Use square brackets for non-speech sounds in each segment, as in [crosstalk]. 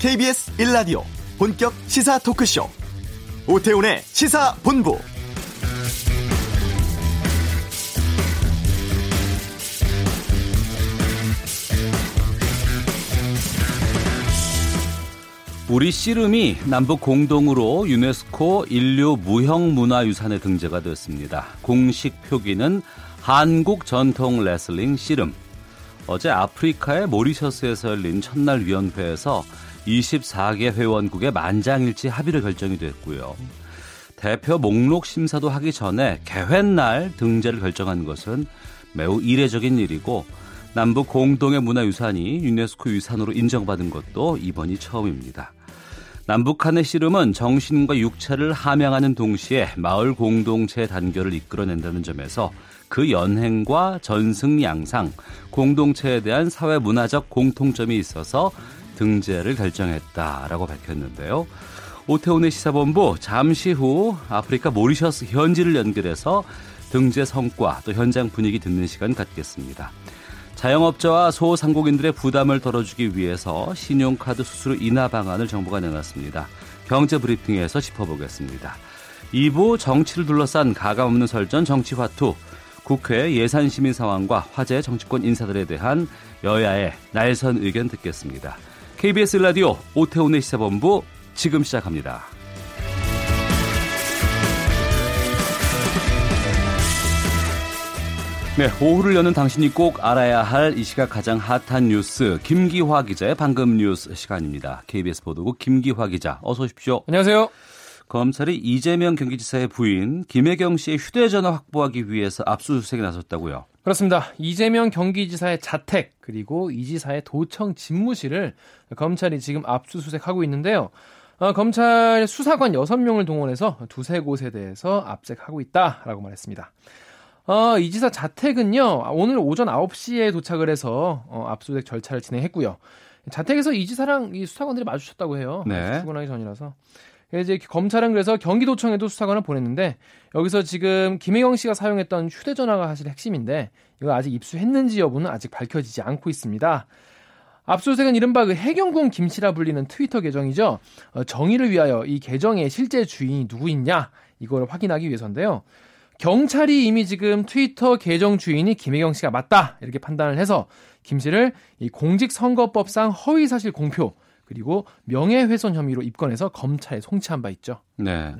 KBS 1라디오 본격 시사 토크쇼 오태훈의 시사본부 우리 씨름이 남북 공동으로 유네스코 인류 무형문화유산에 등재가 되었습니다. 공식 표기는 한국 전통 레슬링 씨름. 어제 아프리카의 모리셔스에서 열린 첫날 위원회에서 24개 회원국의 만장일치 합의를 결정이 됐고요. 대표 목록 심사도 하기 전에 개회날 등재를 결정한 것은 매우 이례적인 일이고 남북 공동의 문화유산이 유네스코 유산으로 인정받은 것도 이번이 처음입니다. 남북한의 씨름은 정신과 육체를 함양하는 동시에 마을 공동체 단결을 이끌어낸다는 점에서 그 연행과 전승 양상, 공동체에 대한 사회 문화적 공통점이 있어서 등재를 결정했다라고 밝혔는데요. 오태훈의 시사본부 잠시 후 아프리카 모리셔스 현지를 연결해서 등재 성과 또 현장 분위기 듣는 시간 갖겠습니다. 자영업자와 소상공인들의 부담을 덜어주기 위해서 신용카드 수수료 인하 방안을 정부가 내놨습니다. 경제 브리핑에서 짚어보겠습니다. 2부 정치를 둘러싼 가감없는 설전 정치화투 국회 예산 시민 상황과 화제 정치권 인사들에 대한 여야의 날선 의견 듣겠습니다. KBS 라디오 오태훈의 시사본부 지금 시작합니다. 네, 오후를 여는 당신이 꼭 알아야 할 이 시각 가장 핫한 뉴스 김기화 기자의 방금 뉴스 시간입니다. KBS 보도국 김기화 기자 어서 오십시오. 안녕하세요. 검찰이 이재명 경기지사의 부인 김혜경 씨의 휴대전화 확보하기 위해서 압수수색에 나섰다고요. 그렇습니다. 이재명 경기지사의 자택 그리고 이 지사의 도청 집무실을 검찰이 지금 압수수색하고 있는데요. 어, 검찰 수사관 6명을 동원해서 두세 곳에 대해서 압색하고 있다라고 말했습니다. 어, 이 지사 자택은요, 오늘 오전 9시에 도착을 해서 어, 압수수색 절차를 진행했고요. 자택에서 이 지사랑 이 수사관들이 마주쳤다고 해요. 네. 출근하기 전이라서. 이제 검찰은 그래서 경기도청에도 수사관을 보냈는데 여기서 지금 김혜경 씨가 사용했던 휴대전화가 사실 핵심인데 이거 아직 입수했는지 여부는 아직 밝혀지지 않고 있습니다. 압수수색은 이른바 그 해경군 김씨라 불리는 트위터 계정이죠. 어, 정의를 위하여 이 계정의 실제 주인이 누구 있냐 이걸 확인하기 위해서인데요. 경찰이 이미 지금 트위터 계정 주인이 김혜경 씨가 맞다 이렇게 판단을 해서 김 씨를 이 공직선거법상 허위사실 공표 그리고 명예훼손 혐의로 입건해서 검찰에 송치한 바 있죠. 네.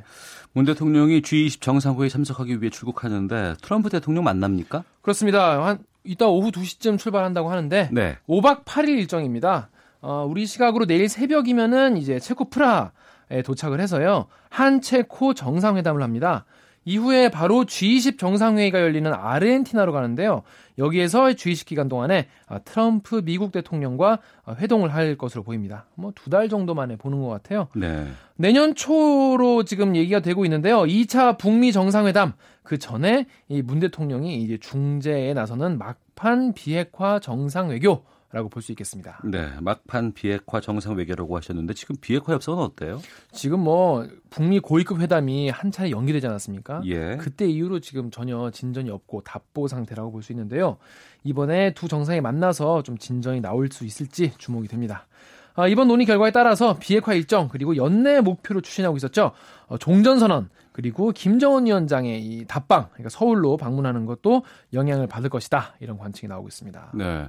문 대통령이 G20 정상회의에 참석하기 위해 출국하는데 트럼프 대통령 만납니까? 그렇습니다. 한 이따 오후 2시쯤 출발한다고 하는데 네. 5박 8일 일정입니다. 어, 우리 시각으로 내일 새벽이면은 이제 체코 프라하에 도착을 해서요. 한 체코 정상회담을 합니다. 이후에 바로 G20 정상회의가 열리는 아르헨티나로 가는데요. 여기에서 G20 기간 동안에 아, 트럼프 미국 대통령과 아, 회동을 할 것으로 보입니다. 뭐 두 달 정도 만에 보는 것 같아요. 네. 내년 초로 지금 얘기가 되고 있는데요. 2차 북미 정상회담 그 전에 이 문 대통령이 이제 중재에 나서는 막판 비핵화 정상 외교 라고 볼 수 있겠습니다. 네, 막판 비핵화 정상 외교라고 하셨는데 지금 비핵화 협상은 어때요? 지금 뭐 북미 고위급 회담이 한 차례 연기되지 않았습니까? 예. 그때 이후로 지금 전혀 진전이 없고 답보 상태라고 볼 수 있는데요. 이번에 두 정상이 만나서 좀 진전이 나올 수 있을지 주목이 됩니다. 아, 이번 논의 결과에 따라서 비핵화 일정 그리고 연내 목표로 추진하고 있었죠. 어, 종전선언 그리고 김정은 위원장의 이 답방 그러니까 서울로 방문하는 것도 영향을 받을 것이다 이런 관측이 나오고 있습니다. 네,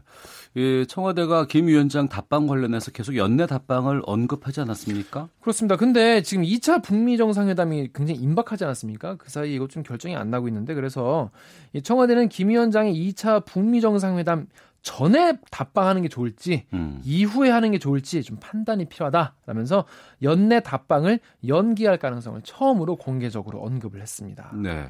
이 청와대가 김 위원장 답방 관련해서 계속 연내 답방을 언급하지 않았습니까? 그렇습니다. 근데 지금 2차 북미 정상회담이 굉장히 임박하지 않았습니까? 그 사이 이것 좀 결정이 안 나고 있는데 그래서 이 청와대는 김 위원장의 2차 북미 정상회담 전에 답방하는 게 좋을지 음. 이후에 하는 게 좋을지 좀 판단이 필요하다라면서 연내 답방을 연기할 가능성을 처음으로 공개적으로 언급을 했습니다. 네.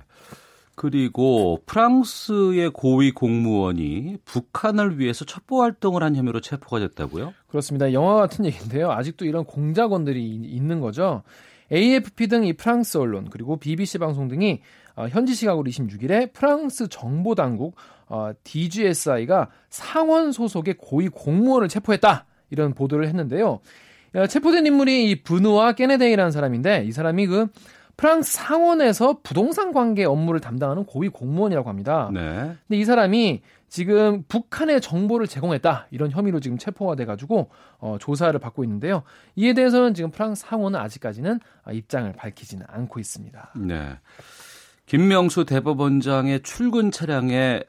그리고 프랑스의 고위 공무원이 북한을 위해서 첩보 활동을 한 혐의로 체포가 됐다고요? 그렇습니다. 영화 같은 얘기인데요. 아직도 이런 공작원들이 있는 거죠. AFP 등 이 프랑스 언론 그리고 BBC 방송 등이 어, 현지 시각으로 26일에 프랑스 정보 당국 어, DGSI가 상원 소속의 고위 공무원을 체포했다 이런 보도를 했는데요. 어, 체포된 인물이 이 브누아 깨네데이라는 사람인데 이 사람이 그 프랑스 상원에서 부동산 관계 업무를 담당하는 고위 공무원이라고 합니다. 네. 근데 이 사람이 지금 북한의 정보를 제공했다 이런 혐의로 지금 체포가 돼가지고 어, 조사를 받고 있는데요. 이에 대해서는 지금 프랑스 상원은 아직까지는 입장을 밝히지는 않고 있습니다. 네. 김명수 대법원장의 출근 차량에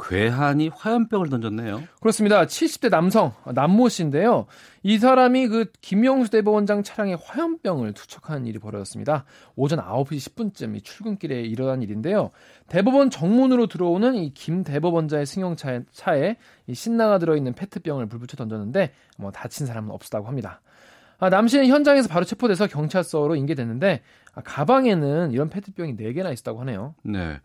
괴한이 화염병을 던졌네요. 그렇습니다. 70대 남성 남모 씨인데요. 이 사람이 그 김영수 대법원장 차량에 화염병을 투척한 일이 벌어졌습니다. 오전 9시 10분쯤 이 출근길에 일어난 일인데요. 대법원 정문으로 들어오는 이 김 대법원자의 승용차에 차에 이 신나가 들어있는 페트병을 불붙여 던졌는데 뭐 다친 사람은 없었다고 합니다. 아, 남 씨는 현장에서 바로 체포돼서 경찰서로 인계됐는데 아, 가방에는 이런 페트병이 4개나 있었다고 하네요. 네.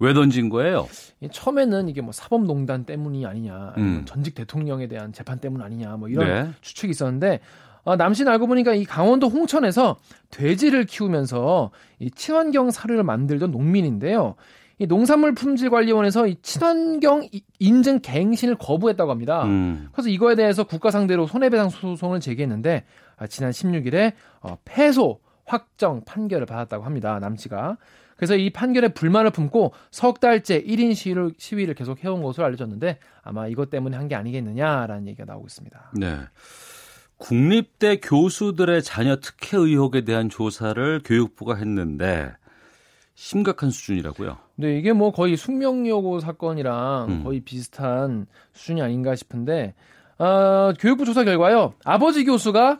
왜 던진 거예요? 처음에는 이게 뭐 사법농단 때문이 아니냐, 음. 전직 대통령에 대한 재판 때문 아니냐, 뭐 이런 네. 추측이 있었는데 어, 남신 알고 보니까 이 강원도 홍천에서 돼지를 키우면서 이 친환경 사료를 만들던 농민인데요. 이 농산물 품질 관리원에서 이 친환경 이- 인증 갱신을 거부했다고 합니다. 음. 그래서 이거에 대해서 국가 상대로 손해배상 소송을 제기했는데 아, 지난 16일에 어, 패소 확정 판결을 받았다고 합니다. 남씨가. 그래서 이 판결에 불만을 품고 석 달째 1인 시위를, 시위를 계속 해온 것으로 알려졌는데 아마 이것 때문에 한 게 아니겠느냐라는 얘기가 나오고 있습니다. 네. 국립대 교수들의 자녀 특혜 의혹에 대한 조사를 교육부가 했는데 심각한 수준이라고요. 근데 이게 뭐 거의 숙명여고 사건이랑 음. 거의 비슷한 수준이 아닌가 싶은데 어, 교육부 조사 결과요 아버지 교수가 어,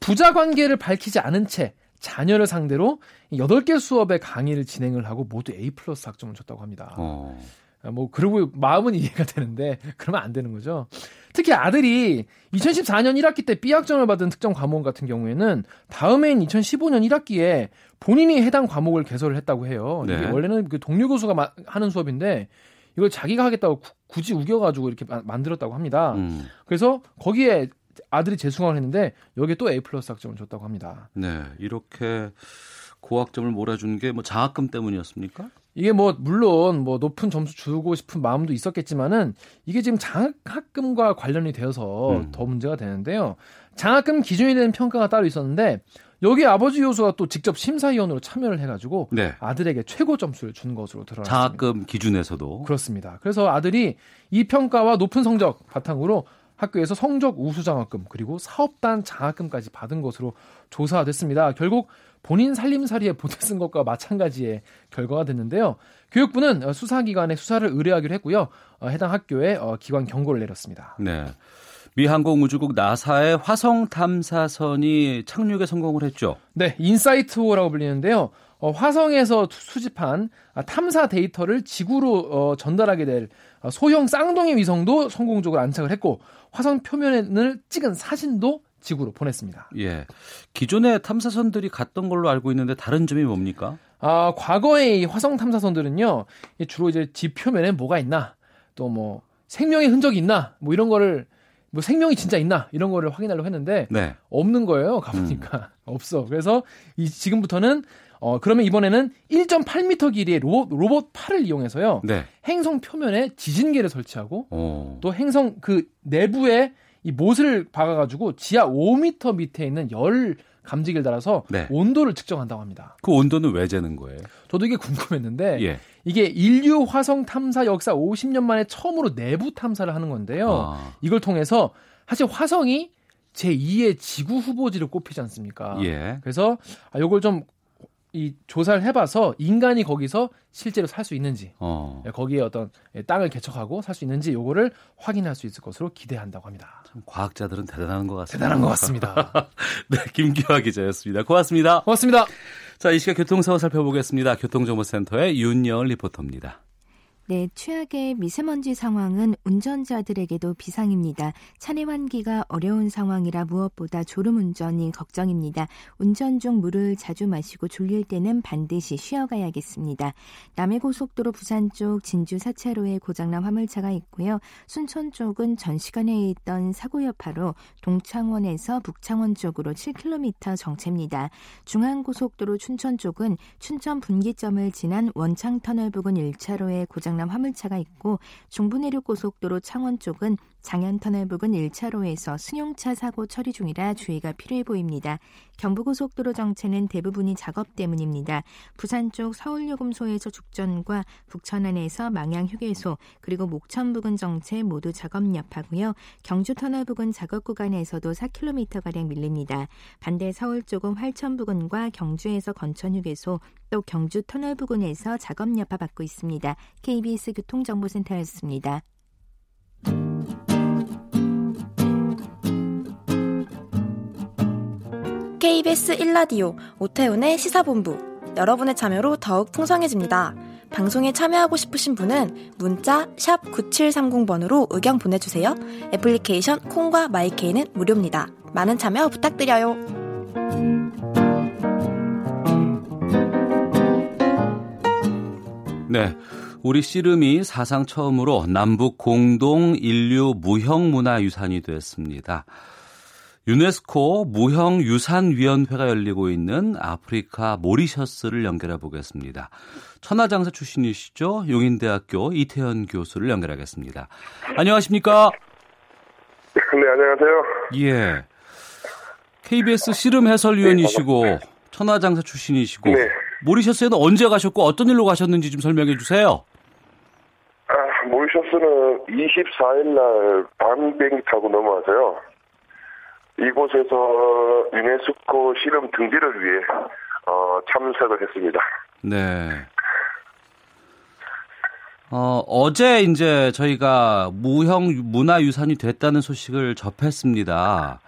부자 관계를 밝히지 않은 채 자녀를 상대로 8개 수업의 강의를 진행을 하고 모두 A 플러스 학점을 줬다고 합니다. 어. 아, 뭐 그러고 마음은 이해가 되는데 그러면 안 되는 거죠. 특히 아들이 2014년 1학기 때 B학점을 받은 특정 과목 같은 경우에는 다음해인 2015년 1학기에 본인이 해당 과목을 개설을 했다고 해요. 이게 네. 원래는 그 동료 교수가 마- 하는 수업인데 이걸 자기가 하겠다고 구- 굳이 우겨가지고 이렇게 마- 만들었다고 합니다. 음. 그래서 거기에 아들이 재수강을 했는데 여기에 또 A 플러스 학점을 줬다고 합니다. 네. 이렇게 고학점을 몰아준 게 뭐 장학금 때문이었습니까? 이게 뭐 물론 뭐 높은 점수 주고 싶은 마음도 있었겠지만은 이게 지금 장학금과 관련이 되어서 음. 더 문제가 되는데요. 장학금 기준이 되는 평가가 따로 있었는데 여기 아버지 교수가 또 직접 심사위원으로 참여를 해가지고 네. 아들에게 최고 점수를 준 것으로 드러났습니다. 장학금 기준에서도 그렇습니다. 그래서 아들이 이 평가와 높은 성적 바탕으로 학교에서 성적 우수 장학금 그리고 사업단 장학금까지 받은 것으로 조사됐습니다. 결국 본인 살림살이에 보태 쓴 것과 마찬가지의 결과가 됐는데요. 교육부는 어, 수사기관에 수사를 의뢰하기로 했고요. 어, 해당 학교에 어, 기관 경고를 내렸습니다. 네. 미 항공우주국 나사의 화성 탐사선이 착륙에 성공을 했죠. 네, 인사이트호라고 불리는데요. 어, 화성에서 투- 수집한 아, 탐사 데이터를 지구로 어, 전달하게 될 어, 소형 쌍둥이 위성도 성공적으로 안착을 했고 화성 표면을 찍은 사진도 지구로 보냈습니다. 예. 기존의 탐사선들이 갔던 걸로 알고 있는데 다른 점이 뭡니까? 아, 과거의 이 화성 탐사선들은요, 이 주로 이제 지 표면에 뭐가 있나, 또 뭐 생명의 흔적이 있나, 뭐 이런 거를 뭐 생명이 진짜 있나 이런 거를 확인하려고 했는데 네. 없는 거예요. 가보니까 [laughs] 없어. 그래서 이 지금부터는 어 그러면 이번에는 1.8m 길이의 로봇 로봇 팔을 이용해서요 네. 행성 표면에 지진계를 설치하고 어. 또 행성 그 내부에 이 못을 박아가지고 지하 5m 밑에 있는 열 감지기를 달아서 네. 온도를 측정한다고 합니다. 그 온도는 왜 재는 거예요? 저도 이게 궁금했는데 예. 이게 인류 화성 탐사 역사 50년 만에 처음으로 내부 탐사를 하는 건데요. 아. 이걸 통해서 사실 화성이 제2의 지구 후보지로 꼽히지 않습니까? 예. 그래서 아, 요걸 좀 이 조사를 해봐서 인간이 거기서 실제로 살 수 있는지 어. 예, 거기에 어떤 예, 땅을 개척하고 살 수 있는지 요거를 확인할 수 있을 것으로 기대한다고 합니다. 참 과학자들은 대단한 것 같습니다. 대단한 것 같습니다. [laughs] 네, 김기화 기자였습니다. 고맙습니다. 고맙습니다. 자, 이 시각 교통상황 살펴보겠습니다. 교통정보센터의 윤여은 리포터입니다. 네, 최악의 미세먼지 상황은 운전자들에게도 비상입니다. 차내 환기가 어려운 상황이라 무엇보다 졸음 운전이 걱정입니다. 운전 중 물을 자주 마시고 졸릴 때는 반드시 쉬어가야겠습니다. 남해고속도로 부산 쪽 진주 4차로에 고장난 화물차가 있고요. 순천 쪽은 전 시간에 있던 사고 여파로 동창원에서 북창원 쪽으로 7km 정체입니다. 중앙고속도로 춘천 쪽은 춘천 분기점을 지난 원창터널 부근 1차로에 고장 난 고장난 화물차가 있고 중부내륙고속도로 창원 쪽은 장현터널 부근 1차로에서 승용차 사고 처리 중이라 주의가 필요해 보입니다. 경부고속도로 정체는 대부분이 작업 때문입니다. 부산 쪽 서울요금소에서 죽전과 북천안에서 망양휴게소 그리고 목천 부근 정체 모두 작업 여파고요. 경주터널 부근 작업 구간에서도 4km가량 밀립니다. 반대 서울 쪽은 활천 부근과 경주에서 건천휴게소 또 경주 터널 부근에서 작업 여파 받고 있습니다. KBS 교통정보센터였습니다. KBS 1라디오 오태훈의 시사본부 여러분의 참여로 더욱 풍성해집니다. 방송에 참여하고 싶으신 분은 문자 9730번으로 의견 보내주세요. 애플리케이션 콩과 마이케이는 무료입니다. 많은 참여 부탁드려요. 네. 우리 씨름이 사상 처음으로 남북 공동 인류 무형 문화 유산이 됐습니다. 유네스코 무형유산위원회가 열리고 있는 아프리카 모리셔스를 연결해 보겠습니다. 천하장사 출신이시죠? 용인대학교 이태현 교수를 연결하겠습니다. 안녕하십니까? 네, 안녕하세요. 예. KBS 씨름 해설위원이시고 네, 천하장사 출신이시고 네. 모리셔스에는 언제 가셨고 어떤 일로 가셨는지 좀 설명해 주세요. 아, 모리셔스는 24일 날 밤 비행기 타고 넘어와서요. 이곳에서 유네스코 실험 등재를 위해 어, 참석을 했습니다. 네. 어, 어제 이제 저희가 무형 문화유산이 됐다는 소식을 접했습니다.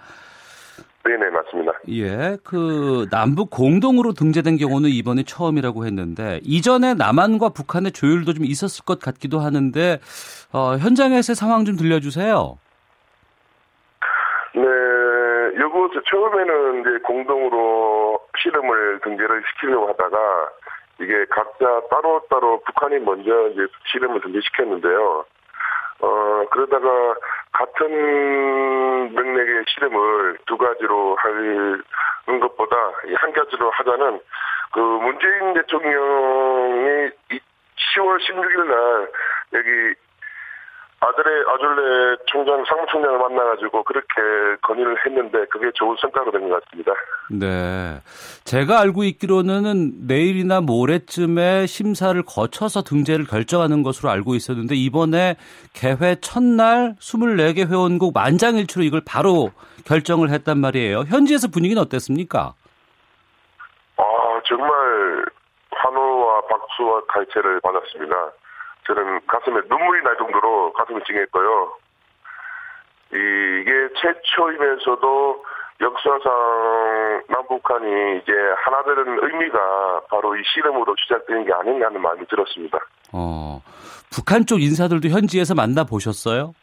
네네, 맞습니다. 예, 그 남북 공동으로 등재된 경우는 이번이 처음이라고 했는데 이전에 남한과 북한의 조율도 좀 있었을 것 같기도 하는데 어, 현장에서의 상황 좀 들려주세요. 네, 이곳 처음에는 이제 공동으로 실험을 등재를 시키려고 하다가 이게 각자 따로따로 북한이 먼저 이제 실험을 등재시켰는데요. 어, 그러다가 같은 맥락의 실험을 두 가지로 하는 것보다 한 가지로 하자는 그 문재인 대통령이 10월 16일 날 여기 아들의 아줄레 총장 상무총장을 만나가지고 그렇게 건의를 했는데 그게 좋은 성과가 된 것 같습니다. 네, 제가 알고 있기로는 내일이나 모레쯤에 심사를 거쳐서 등재를 결정하는 것으로 알고 있었는데 이번에 개회 첫날 24개 회원국 만장일치로 이걸 바로 결정을 했단 말이에요. 현지에서 분위기는 어땠습니까? 아 정말 환호와 박수와 갈채를 받았습니다. 저는 가슴에 눈물이 날 정도로 가슴이 찡했고요. 이게 최초이면서도 역사상 남북한이 이제 하나 되는 의미가 바로 이 실험으로 시작된 게 하는 마음이 들었습니다. 어, 북한 쪽 인사들도 현지에서 만나 보셨어요?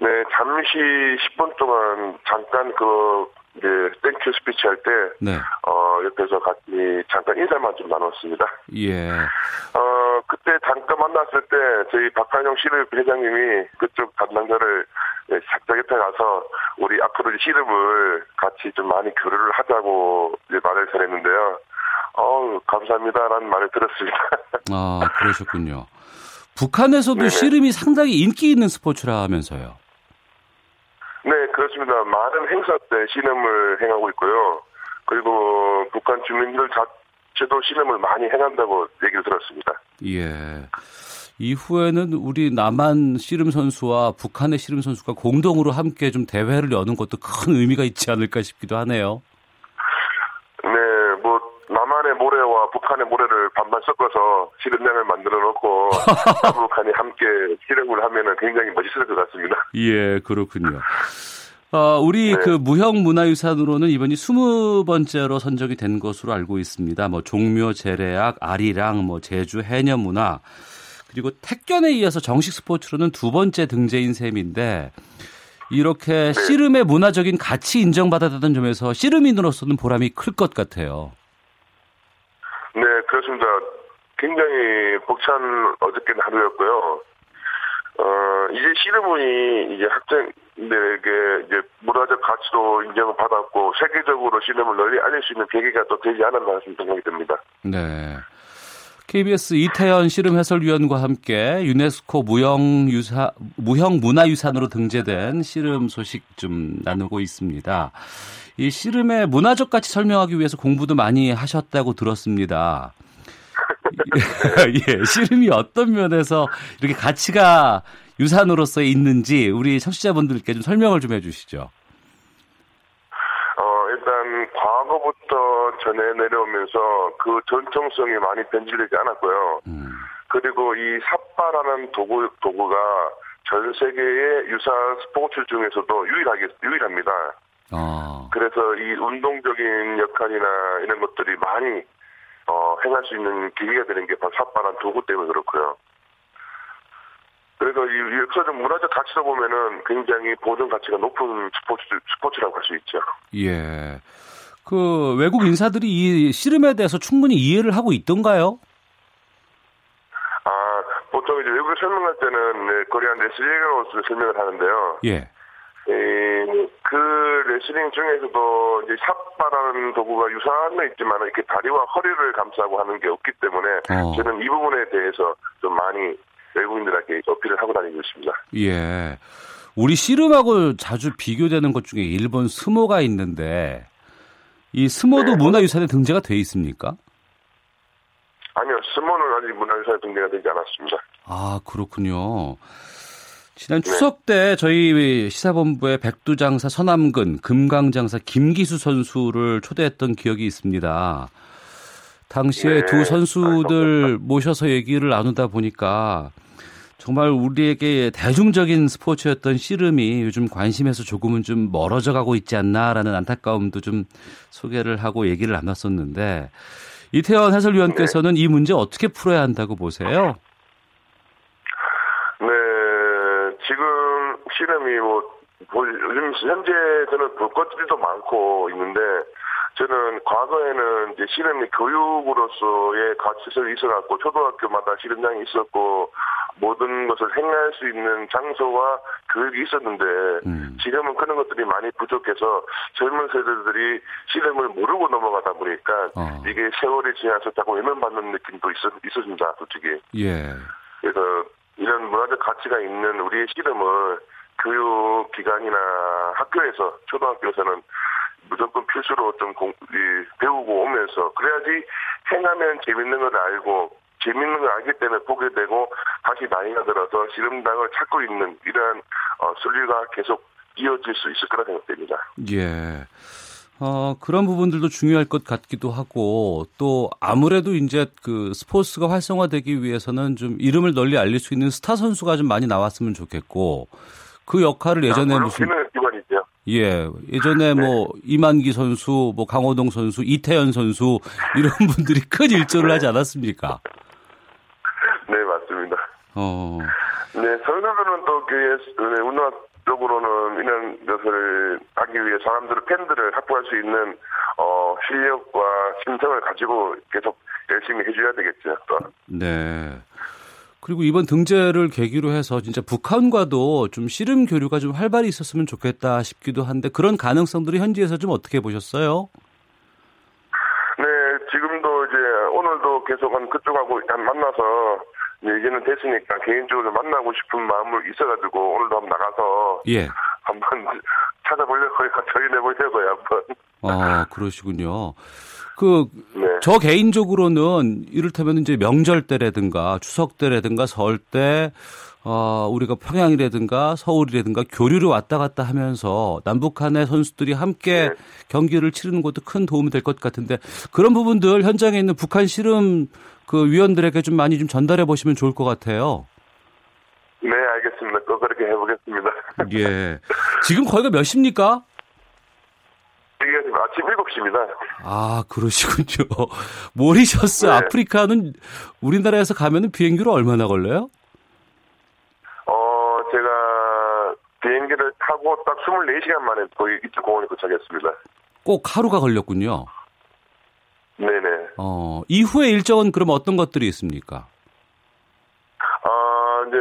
네, 잠시 10분 동안 잠깐 그 이제 thank you speech 할 때, 네. 어, 옆에서 같이 잠깐 인사만 좀 나눴습니다. 예. 어, 그때 잠깐 만났을 때 저희 박팔용 씨름 회장님이 그쪽 담당자를 작자 곁에 가서 우리 앞으로 씨름을 같이 좀 많이 교류를 하자고 이제 말을 전했는데요. 어 감사합니다라는 말을 들었습니다. 아, 그러셨군요. 북한에서도 [laughs] 네네. 씨름이 상당히 인기 있는 스포츠라면서요. 네, 그렇습니다. 많은 행사 때 신음을 행하고 있고요. 그리고 북한 주민들 자체도 신음을 많이 행한다고 얘기를 들었습니다. 예. 이후에는 우리 남한 씨름 선수와 북한의 씨름 선수가 공동으로 함께 좀 대회를 여는 것도 큰 의미가 있지 않을까 싶기도 하네요. 네, 북한의 모래를 반반 섞어서 씨름장을 만들어 놓고 [laughs] 북한이 함께 씨름을 하면은 굉장히 멋있을 것 같습니다. 예, 그렇군요. 어, 우리 네. 그 무형 문화유산으로는 이번이 스무 번째로 선정이 된 것으로 알고 있습니다. 뭐 종묘 재래악, 아리랑, 뭐 제주 해녀 문화 그리고 택견에 이어서 정식 스포츠로는 두 번째 등재인 셈인데 이렇게 네. 씨름의 문화적인 가치 인정받았다는 점에서 씨름인으로서는 보람이 클 것 같아요. 네, 그렇습니다. 굉장히 벅찬 어저께 하루였고요. 어, 이제 씨름이 이제 학생들에게 이제 문화적 가치도 인정을 받았고 세계적으로 씨름을 널리 알릴 수 있는 계기가 또 되지 않았나 생각이 듭니다. 네. KBS 이태현 씨름 해설위원과 함께 유네스코 무형유사, 무형문화유산으로 등재된 씨름 소식 좀 나누고 있습니다. 이 씨름의 문화적 가치 설명하기 위해서 공부도 많이 하셨다고 들었습니다. [laughs] 예, 씨름이 어떤 면에서 이렇게 가치가 유산으로서 있는지 우리 청취자분들께 좀 설명을 좀 해주시죠. 어, 일단 과거부터 전해 내려오면서 그 전통성이 많이 변질되지 않았고요. 음. 그리고 이 삿바라는 도구, 도구가 전 세계의 유사 스포츠 중에서도 유일하게, 유일합니다. 아. 그래서 이 운동적인 역할이나 이런 것들이 많이 어, 행할 수 있는 기회가 되는 게 바로 삿바란 도구 때문에 그렇고요. 그래서 이 역사적 문화적 가치로 보면은 굉장히 보존 가치가 높은 스포츠, 스포츠라고 할 수 있죠. 예. 그 외국 인사들이 이 씨름에 대해서 충분히 이해를 하고 있던가요? 아, 보통 이제 외국에 설명할 때는 네, 코리안 레슬링으로 설명을 하는데요. 예. 에, 그 레슬링 중에서도 이제 샷바라는 도구가 유사한 있지만 이렇게 다리와 허리를 감싸고 하는 게 없기 때문에 어. 저는 이 부분에 대해서 좀 많이 외국인들에게 어필을 하고 다니고 있습니다. 예. 우리 씨름하고 자주 비교되는 것 중에 일본 스모가 있는데 이 스모도 네. 문화유산에 등재가 돼 있습니까? 아니요, 스모는 아직 문화유산에 등재가 되지 않았습니다. 아 그렇군요. 지난 네. 추석 때 저희 시사본부의 백두장사 서남근, 금강장사 김기수 선수를 초대했던 기억이 있습니다. 당시에 네. 두 선수들 모셔서 얘기를 나누다 보니까 정말 우리에게 대중적인 스포츠였던 씨름이 요즘 관심에서 조금은 좀 멀어져 가고 있지 않나라는 안타까움도 좀 소개를 하고 얘기를 나눴었는데 이태원 해설위원께서는 네. 이 문제 어떻게 풀어야 한다고 보세요? 씨름이 뭐, 뭐 요즘 현재 저는 볼 것들도 많고 있는데 저는 과거에는 이제 씨름이 교육으로서의 가치가 있어갖고 초등학교마다 씨름장이 있었고 모든 것을 행할 수 있는 장소와 교육이 있었는데 음. 지금은 그런 것들이 많이 부족해서 젊은 세대들이 씨름을 모르고 넘어가다 보니까 어. 이게 세월이 지나서 자꾸 외면받는 느낌도 있었, 있었습니다 솔직히. 예. 그래서 이런 문화적 가치가 있는 우리의 씨름을 교육기관이나 학교에서 초등학교에서는 무조건 필수로 좀 공, 이, 배우고 오면서 그래야지 행하면 재밌는 걸 알고 재밌는 걸 알기 때문에 보게 되고 다시 나이가 들어서 씨름당을 찾고 있는 이러한 어, 순리가 계속 이어질 수 있을 거라 생각됩니다. 예. 어, 그런 부분들도 중요할 것 같기도 하고 또 아무래도 이제 그 스포츠가 활성화되기 위해서는 좀 이름을 널리 알릴 수 있는 스타 선수가 좀 많이 나왔으면 좋겠고 그 역할을 예전에 아, 무슨 기관이죠. 예, 예전에 네. 뭐 이만기 선수, 뭐 강호동 선수, 이태현 선수 이런 [laughs] 분들이 큰 일조를 하지 않았습니까? 네, 맞습니다. 어. 네, 선수들은 또 그, 네, 운동 쪽으로는 이런 것을 하기 위해 사람들을 팬들을 확보할 수 있는 어, 실력과 심성을 가지고 계속 열심히 해줘야 되겠죠. 또. 네. 그리고 이번 등재를 계기로 해서 진짜 북한과도 좀 씨름 교류가 좀 활발히 있었으면 좋겠다 싶기도 한데 그런 가능성들이 현지에서 좀 어떻게 보셨어요? 네, 지금도 이제 오늘도 계속 한 그쪽하고 만나서 이제는 됐으니까 개인적으로 만나고 싶은 마음을 있어가지고 오늘도 한번 나가서 예. 한번 [laughs] 찾아보려고 [laughs] 저희 내보려고요 한번. 아 그러시군요. 그저 네. 개인적으로는 이를테면 이제 명절 때라든가 추석 때라든가 설 때 어, 우리가 평양이라든가 서울이라든가 교류를 왔다 갔다 하면서 남북한의 선수들이 함께 네. 경기를 치르는 것도 큰 도움이 될 것 같은데 그런 부분들 현장에 있는 북한 씨름 그 위원들에게 좀 많이 좀 전달해 보시면 좋을 것 같아요. 네, 알겠습니다. 또 그렇게 해보겠습니다. 예. 지금 거기가 몇 시입니까? 아침 7시입니다. 아, 그러시군요. [laughs] 모리셔스, 네. 아프리카는 우리나라에서 가면 비행기로 얼마나 걸려요? 어, 제가 비행기를 타고 딱 24시간 만에 거기 이쪽 공원에 도착했습니다. 꼭 하루가 걸렸군요. 네네. 어, 이후에 일정은 그럼 어떤 것들이 있습니까? 아, 이제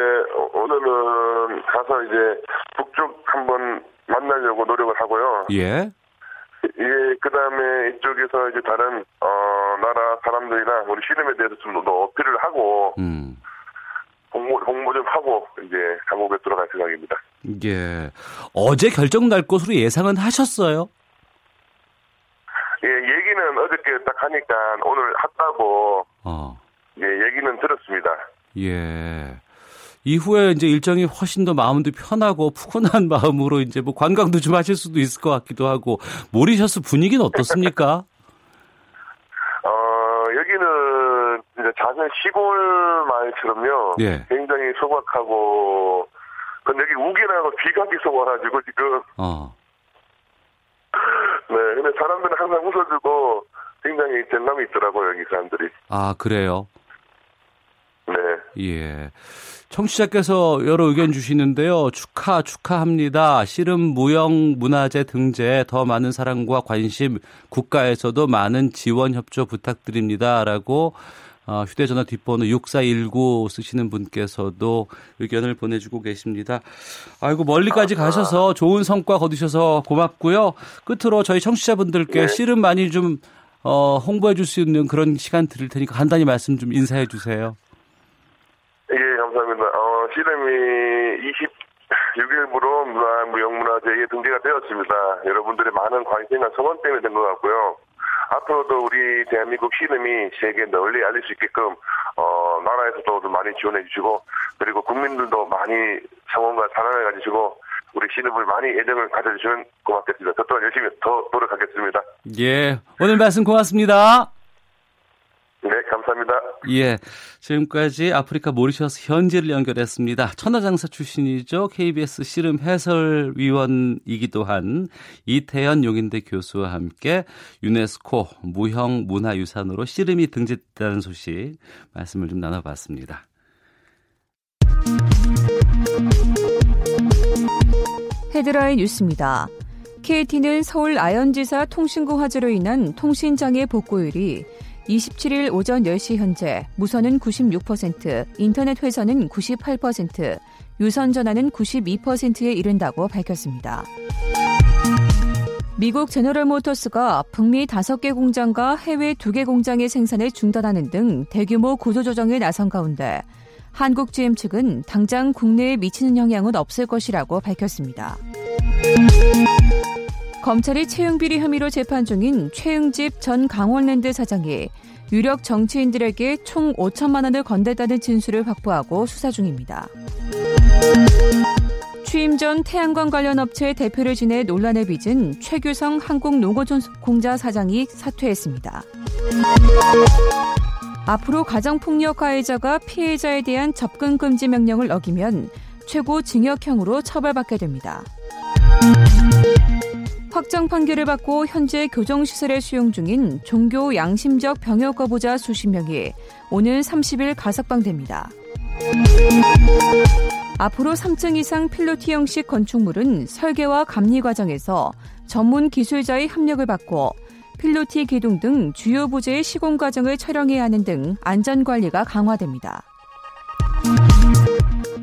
오늘은 가서 이제 북쪽 한번 만나려고 노력을 하고요. 예. 예, 그 다음에 이쪽에서 이제 다른, 어, 나라 사람들이나 우리 씨름에 대해서 좀 더 어필을 하고 음. 홍보 홍보 좀 하고 이제 한국에 들어갈 생각입니다. 예. 어제 결정 날 것으로 예상은 하셨어요? 예, 얘기는 어저께 딱 하니까 오늘 했다고 어. 예, 얘기는 들었습니다. 예. 이후에 이제 일정이 훨씬 더 마음도 편하고 푸근한 [laughs] 마음으로 이제 뭐 관광도 좀 하실 수도 있을 것 같기도 하고 모리셔스 분위기는 어떻습니까? [laughs] 어, 여기는 이제 작은 시골 마을처럼요. 예. 굉장히 소박하고 근데 여기 우기나고 비가 계속 와가지고 지금 어. [laughs] 네, 근데 사람들은 항상 웃어주고 굉장히 재남이 있더라고요 여기 사람들이. 아, 그래요? 네. 예. 청취자께서 여러 의견 주시는데요. 축하, 축하합니다. 씨름 무형 문화재 등재 더 많은 사랑과 관심 국가에서도 많은 지원 협조 부탁드립니다. 라고 어, 휴대전화 뒷번호 6419 쓰시는 분께서도 의견을 보내주고 계십니다. 아이고, 멀리까지 가셔서 좋은 성과 거두셔서 고맙고요. 끝으로 저희 청취자분들께 네. 씨름 많이 좀 어, 홍보해 줄 수 있는 그런 시간 드릴 테니까 간단히 말씀 좀 인사해 주세요. 예, 감사합니다. 어, 씨름이 26일부로 문화, 무형문화재에 등재가 되었습니다. 여러분들의 많은 관심과 성원 때문에 된 것 같고요. 앞으로도 우리 대한민국 씨름이 세계에 널리 알릴 수 있게끔, 어, 나라에서도 좀 많이 지원해 주시고, 그리고 국민들도 많이 성원과 사랑을 가지시고, 우리 씨름을 많이 애정을 가져주시면 고맙겠습니다. 저 또한 열심히 더 노력하겠습니다. 예. 오늘 말씀 고맙습니다. 네, 감사합니다. 예. 지금까지 아프리카 모리셔스 현지를 연결했습니다. 천하장사 출신이죠. KBS 씨름 해설위원이기도 한 이태현 용인대 교수와 함께 유네스코 무형 문화유산으로 씨름이 등재됐다는 소식 말씀을 좀 나눠봤습니다. 헤드라인 뉴스입니다. KT는 서울 아현지사 통신구 화재로 인한 통신장애 복구율이 27일 오전 10시 현재 무선은 96%, 인터넷 회선은 98%, 유선 전화는 92%에 이른다고 밝혔습니다. 미국 제너럴 모터스가 북미 5개 공장과 해외 2개 공장의 생산을 중단하는 등 대규모 구조조정에 나선 가운데 한국 GM 측은 당장 국내에 미치는 영향은 없을 것이라고 밝혔습니다. 검찰이 채용비리 혐의로 재판 중인 최응집 전 강원랜드 사장이 유력 정치인들에게 총 5천만 원을 건넸다는 진술을 확보하고 수사 중입니다. 취임 전 태양광 관련 업체 대표를 지내 논란을 빚은 최규성 한국농어공자 사장이 사퇴했습니다. 앞으로 가정폭력 가해자가 피해자에 대한 접근 금지 명령을 어기면 최고 징역형으로 처벌받게 됩니다. 확정 판결을 받고 현재 교정시설에 수용 중인 종교 양심적 병역 거부자 수십 명이 오늘 30일 가석방됩니다. 앞으로 3층 이상 필로티 형식 건축물은 설계와 감리 과정에서 전문 기술자의 협력을 받고 필로티 기둥 등 주요 부재의 시공 과정을 촬영해야 하는 등 안전 관리가 강화됩니다.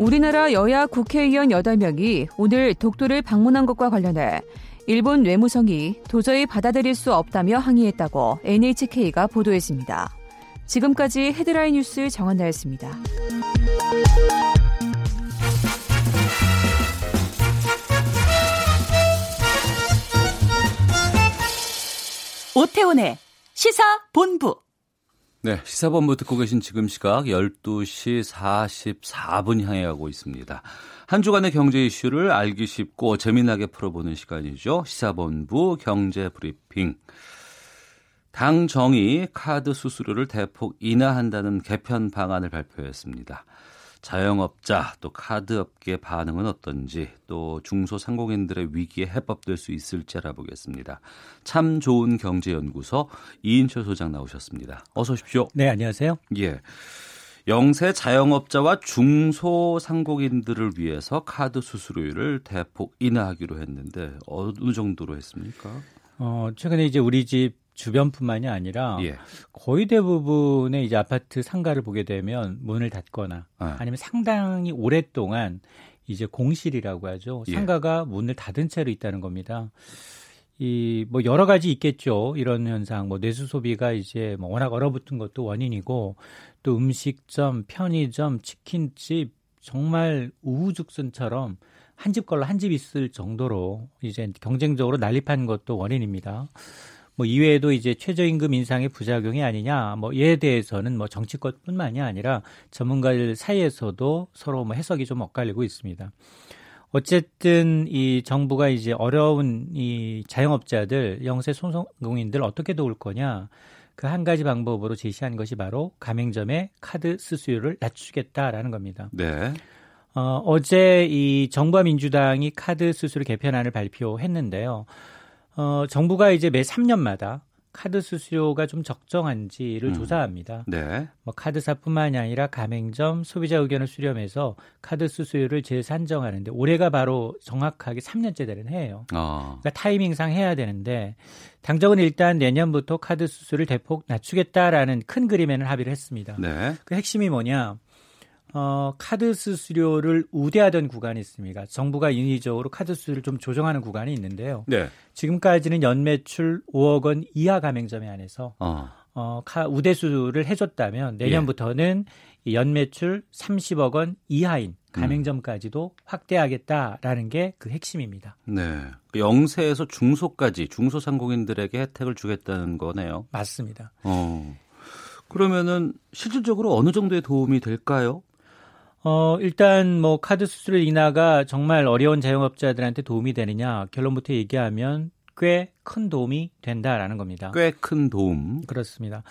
우리나라 여야 국회의원 8명이 오늘 독도를 방문한 것과 관련해 일본 외무성이 도저히 받아들일 수 없다며 항의했다고 NHK가 보도했습니다. 지금까지 헤드라인 뉴스 정한나였습니다. 오태훈의 시사본부. 네, 시사본부 듣고 계신 지금 시각 12시 44분 향해 가고 있습니다. 한 주간의 경제 이슈를 알기 쉽고 재미나게 풀어보는 시간이죠. 시사본부 경제 브리핑. 당 정이 카드 수수료를 대폭 인하한다는 개편 방안을 발표했습니다. 자영업자 또 카드업계 반응은 어떤지 또 중소상공인들의 위기에 해법될 수 있을지 알아보겠습니다. 참 좋은 경제연구소 이인철 소장 나오셨습니다. 어서 오십시오. 네, 안녕하세요. 예. 영세 자영업자와 중소상공인들을 위해서 카드 수수료율을 대폭 인하하기로 했는데 어느 정도로 했습니까? 어, 최근에 이제 우리 집 주변뿐만이 아니라 예. 거의 대부분의 이제 아파트 상가를 보게 되면 문을 닫거나 아. 아니면 상당히 오랫동안 이제 공실이라고 하죠. 예. 상가가 문을 닫은 채로 있다는 겁니다. 이 뭐 여러 가지 있겠죠. 이런 현상. 뭐 내수 소비가 이제 뭐 워낙 얼어붙은 것도 원인이고 또 음식점, 편의점, 치킨집 정말 우후죽순처럼 한 집 걸로 한 집 있을 정도로 이제 경쟁적으로 난립한 것도 원인입니다. 뭐 이외에도 이제 최저임금 인상의 부작용이 아니냐, 뭐 이에 대해서는 뭐 정치권뿐만이 아니라 전문가들 사이에서도 서로 뭐 해석이 좀 엇갈리고 있습니다. 어쨌든 이 정부가 이제 어려운 이 자영업자들, 영세 소상공인들 어떻게 도울 거냐. 그 한 가지 방법으로 제시한 것이 바로 가맹점의 카드 수수료를 낮추겠다라는 겁니다. 네. 어, 어제 이 정부와 민주당이 카드 수수료 개편안을 발표했는데요. 어, 정부가 이제 매 3년마다 카드 수수료가 좀 적정한지를 음. 조사합니다. 네. 뭐 카드사뿐만이 아니라 가맹점 소비자 의견을 수렴해서 카드 수수료를 재산정하는데 올해가 바로 정확하게 3년째 되는 해예요. 어. 그러니까 타이밍상 해야 되는데 당정은 일단 내년부터 카드 수수료를 대폭 낮추겠다라는 큰 그림에는 합의를 했습니다. 네. 그 핵심이 뭐냐? 어, 카드 수수료를 우대하던 구간이 있습니다. 정부가 인위적으로 카드 수수료를 좀 조정하는 구간이 있는데요. 네. 지금까지는 연매출 5억 원 이하 가맹점에 한해서 어. 어, 카, 우대수를 해줬다면 내년부터는 이 연매출 30억 원 이하인 가맹점까지도 확대하겠다라는 게 그 핵심입니다. 네. 영세에서 중소까지 중소상공인들에게 혜택을 주겠다는 거네요. 맞습니다. 어. 그러면은 실질적으로 어느 정도의 도움이 될까요? 어, 일단 뭐 카드 수수료 인하가 정말 어려운 자영업자들한테 도움이 되느냐 결론부터 얘기하면 꽤 큰 도움이 된다라는 겁니다. 꽤 큰 도움. 그렇습니다.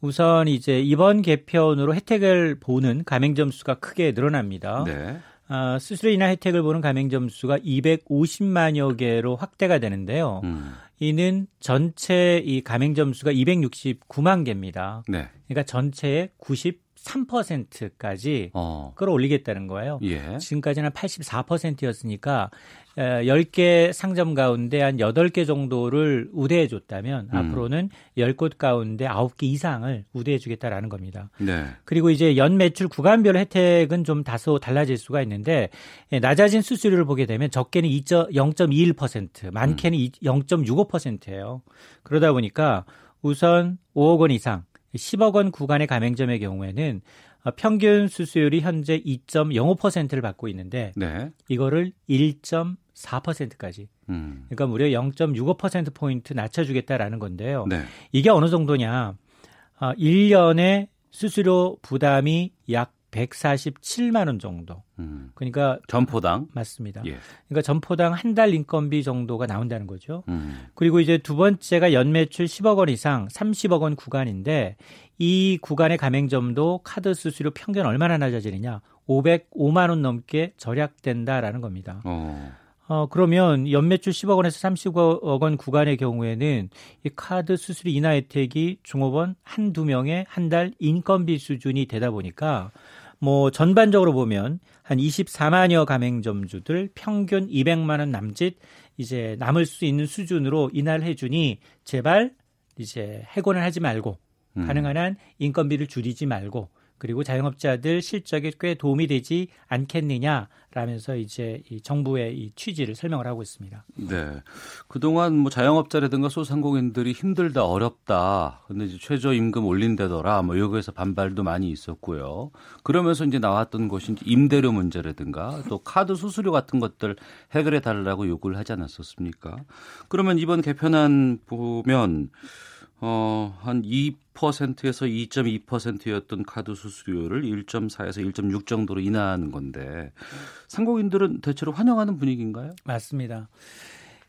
우선 이제 이번 개편으로 혜택을 보는 가맹점 수가 크게 늘어납니다. 네. 아, 수수료 인하 혜택을 보는 가맹점 수가 250만여 개로 확대가 되는데요. 음. 이는 전체 이 가맹점 수가 269만 개입니다. 네. 그러니까 전체의 93%까지 어. 끌어올리겠다는 거예요. 예. 지금까지는 84%였으니까 10개 상점 가운데 한 8개 정도를 우대해 줬다면 음. 앞으로는 10곳 가운데 9개 이상을 우대해 주겠다라는 겁니다. 네. 그리고 이제 연 매출 구간별 혜택은 좀 다소 달라질 수가 있는데 예, 낮아진 수수료를 보게 되면 적게는 0.21%, 많게는 0.65%예요. 그러다 보니까 우선 5억 원 이상 10억 원 구간의 가맹점의 경우에는 어, 평균 수수율이 현재 2.05%를 받고 있는데 네. 이거를 1.4%까지 음. 그러니까 무려 0.65% 포인트 낮춰주겠다라는 건데요. 네. 이게 어느 정도냐? 아, 1년에 수수료 부담이 약 147만 원 정도. 음. 그러니까 점포당. 맞습니다. 예. 그러니까 점포당 한 달 인건비 정도가 나온다는 거죠. 음. 그리고 이제 두 번째가 연매출 10억 원 이상 30억 원 구간인데 이 구간의 가맹점도 카드 수수료 평균 얼마나 낮아지느냐? 505만 원 넘게 절약된다라는 겁니다. 어. 어, 그러면 연매출 10억 원에서 30억 원 구간의 경우에는 이 카드 수수료 인하 혜택이 종업원 한두 명의 한 달 인건비 수준이 되다 보니까 뭐 전반적으로 보면 한 24만여 가맹점주들 평균 200만 원 남짓 이제 남을 수 있는 수준으로 인하를 해주니 제발 이제 해고는 하지 말고 음. 가능한 한 인건비를 줄이지 말고 그리고 자영업자들 실적에 꽤 도움이 되지 않겠느냐라면서 이제 이 정부의 이 취지를 설명을 하고 있습니다. 네. 그동안 뭐 자영업자라든가 소상공인들이 힘들다, 어렵다. 근데 이제 최저임금 올린다더라. 뭐 여기에서 반발도 많이 있었고요. 그러면서 이제 나왔던 것이 임대료 문제라든가 또 카드 수수료 같은 것들 해결해 달라고 요구를 하지 않았었습니까? 그러면 이번 개편안 보면 어, 한 2%에서 2.2%였던 카드 수수료를 1.4에서 1.6 정도로 인하하는 건데 상공인들은 대체로 환영하는 분위기인가요? 맞습니다.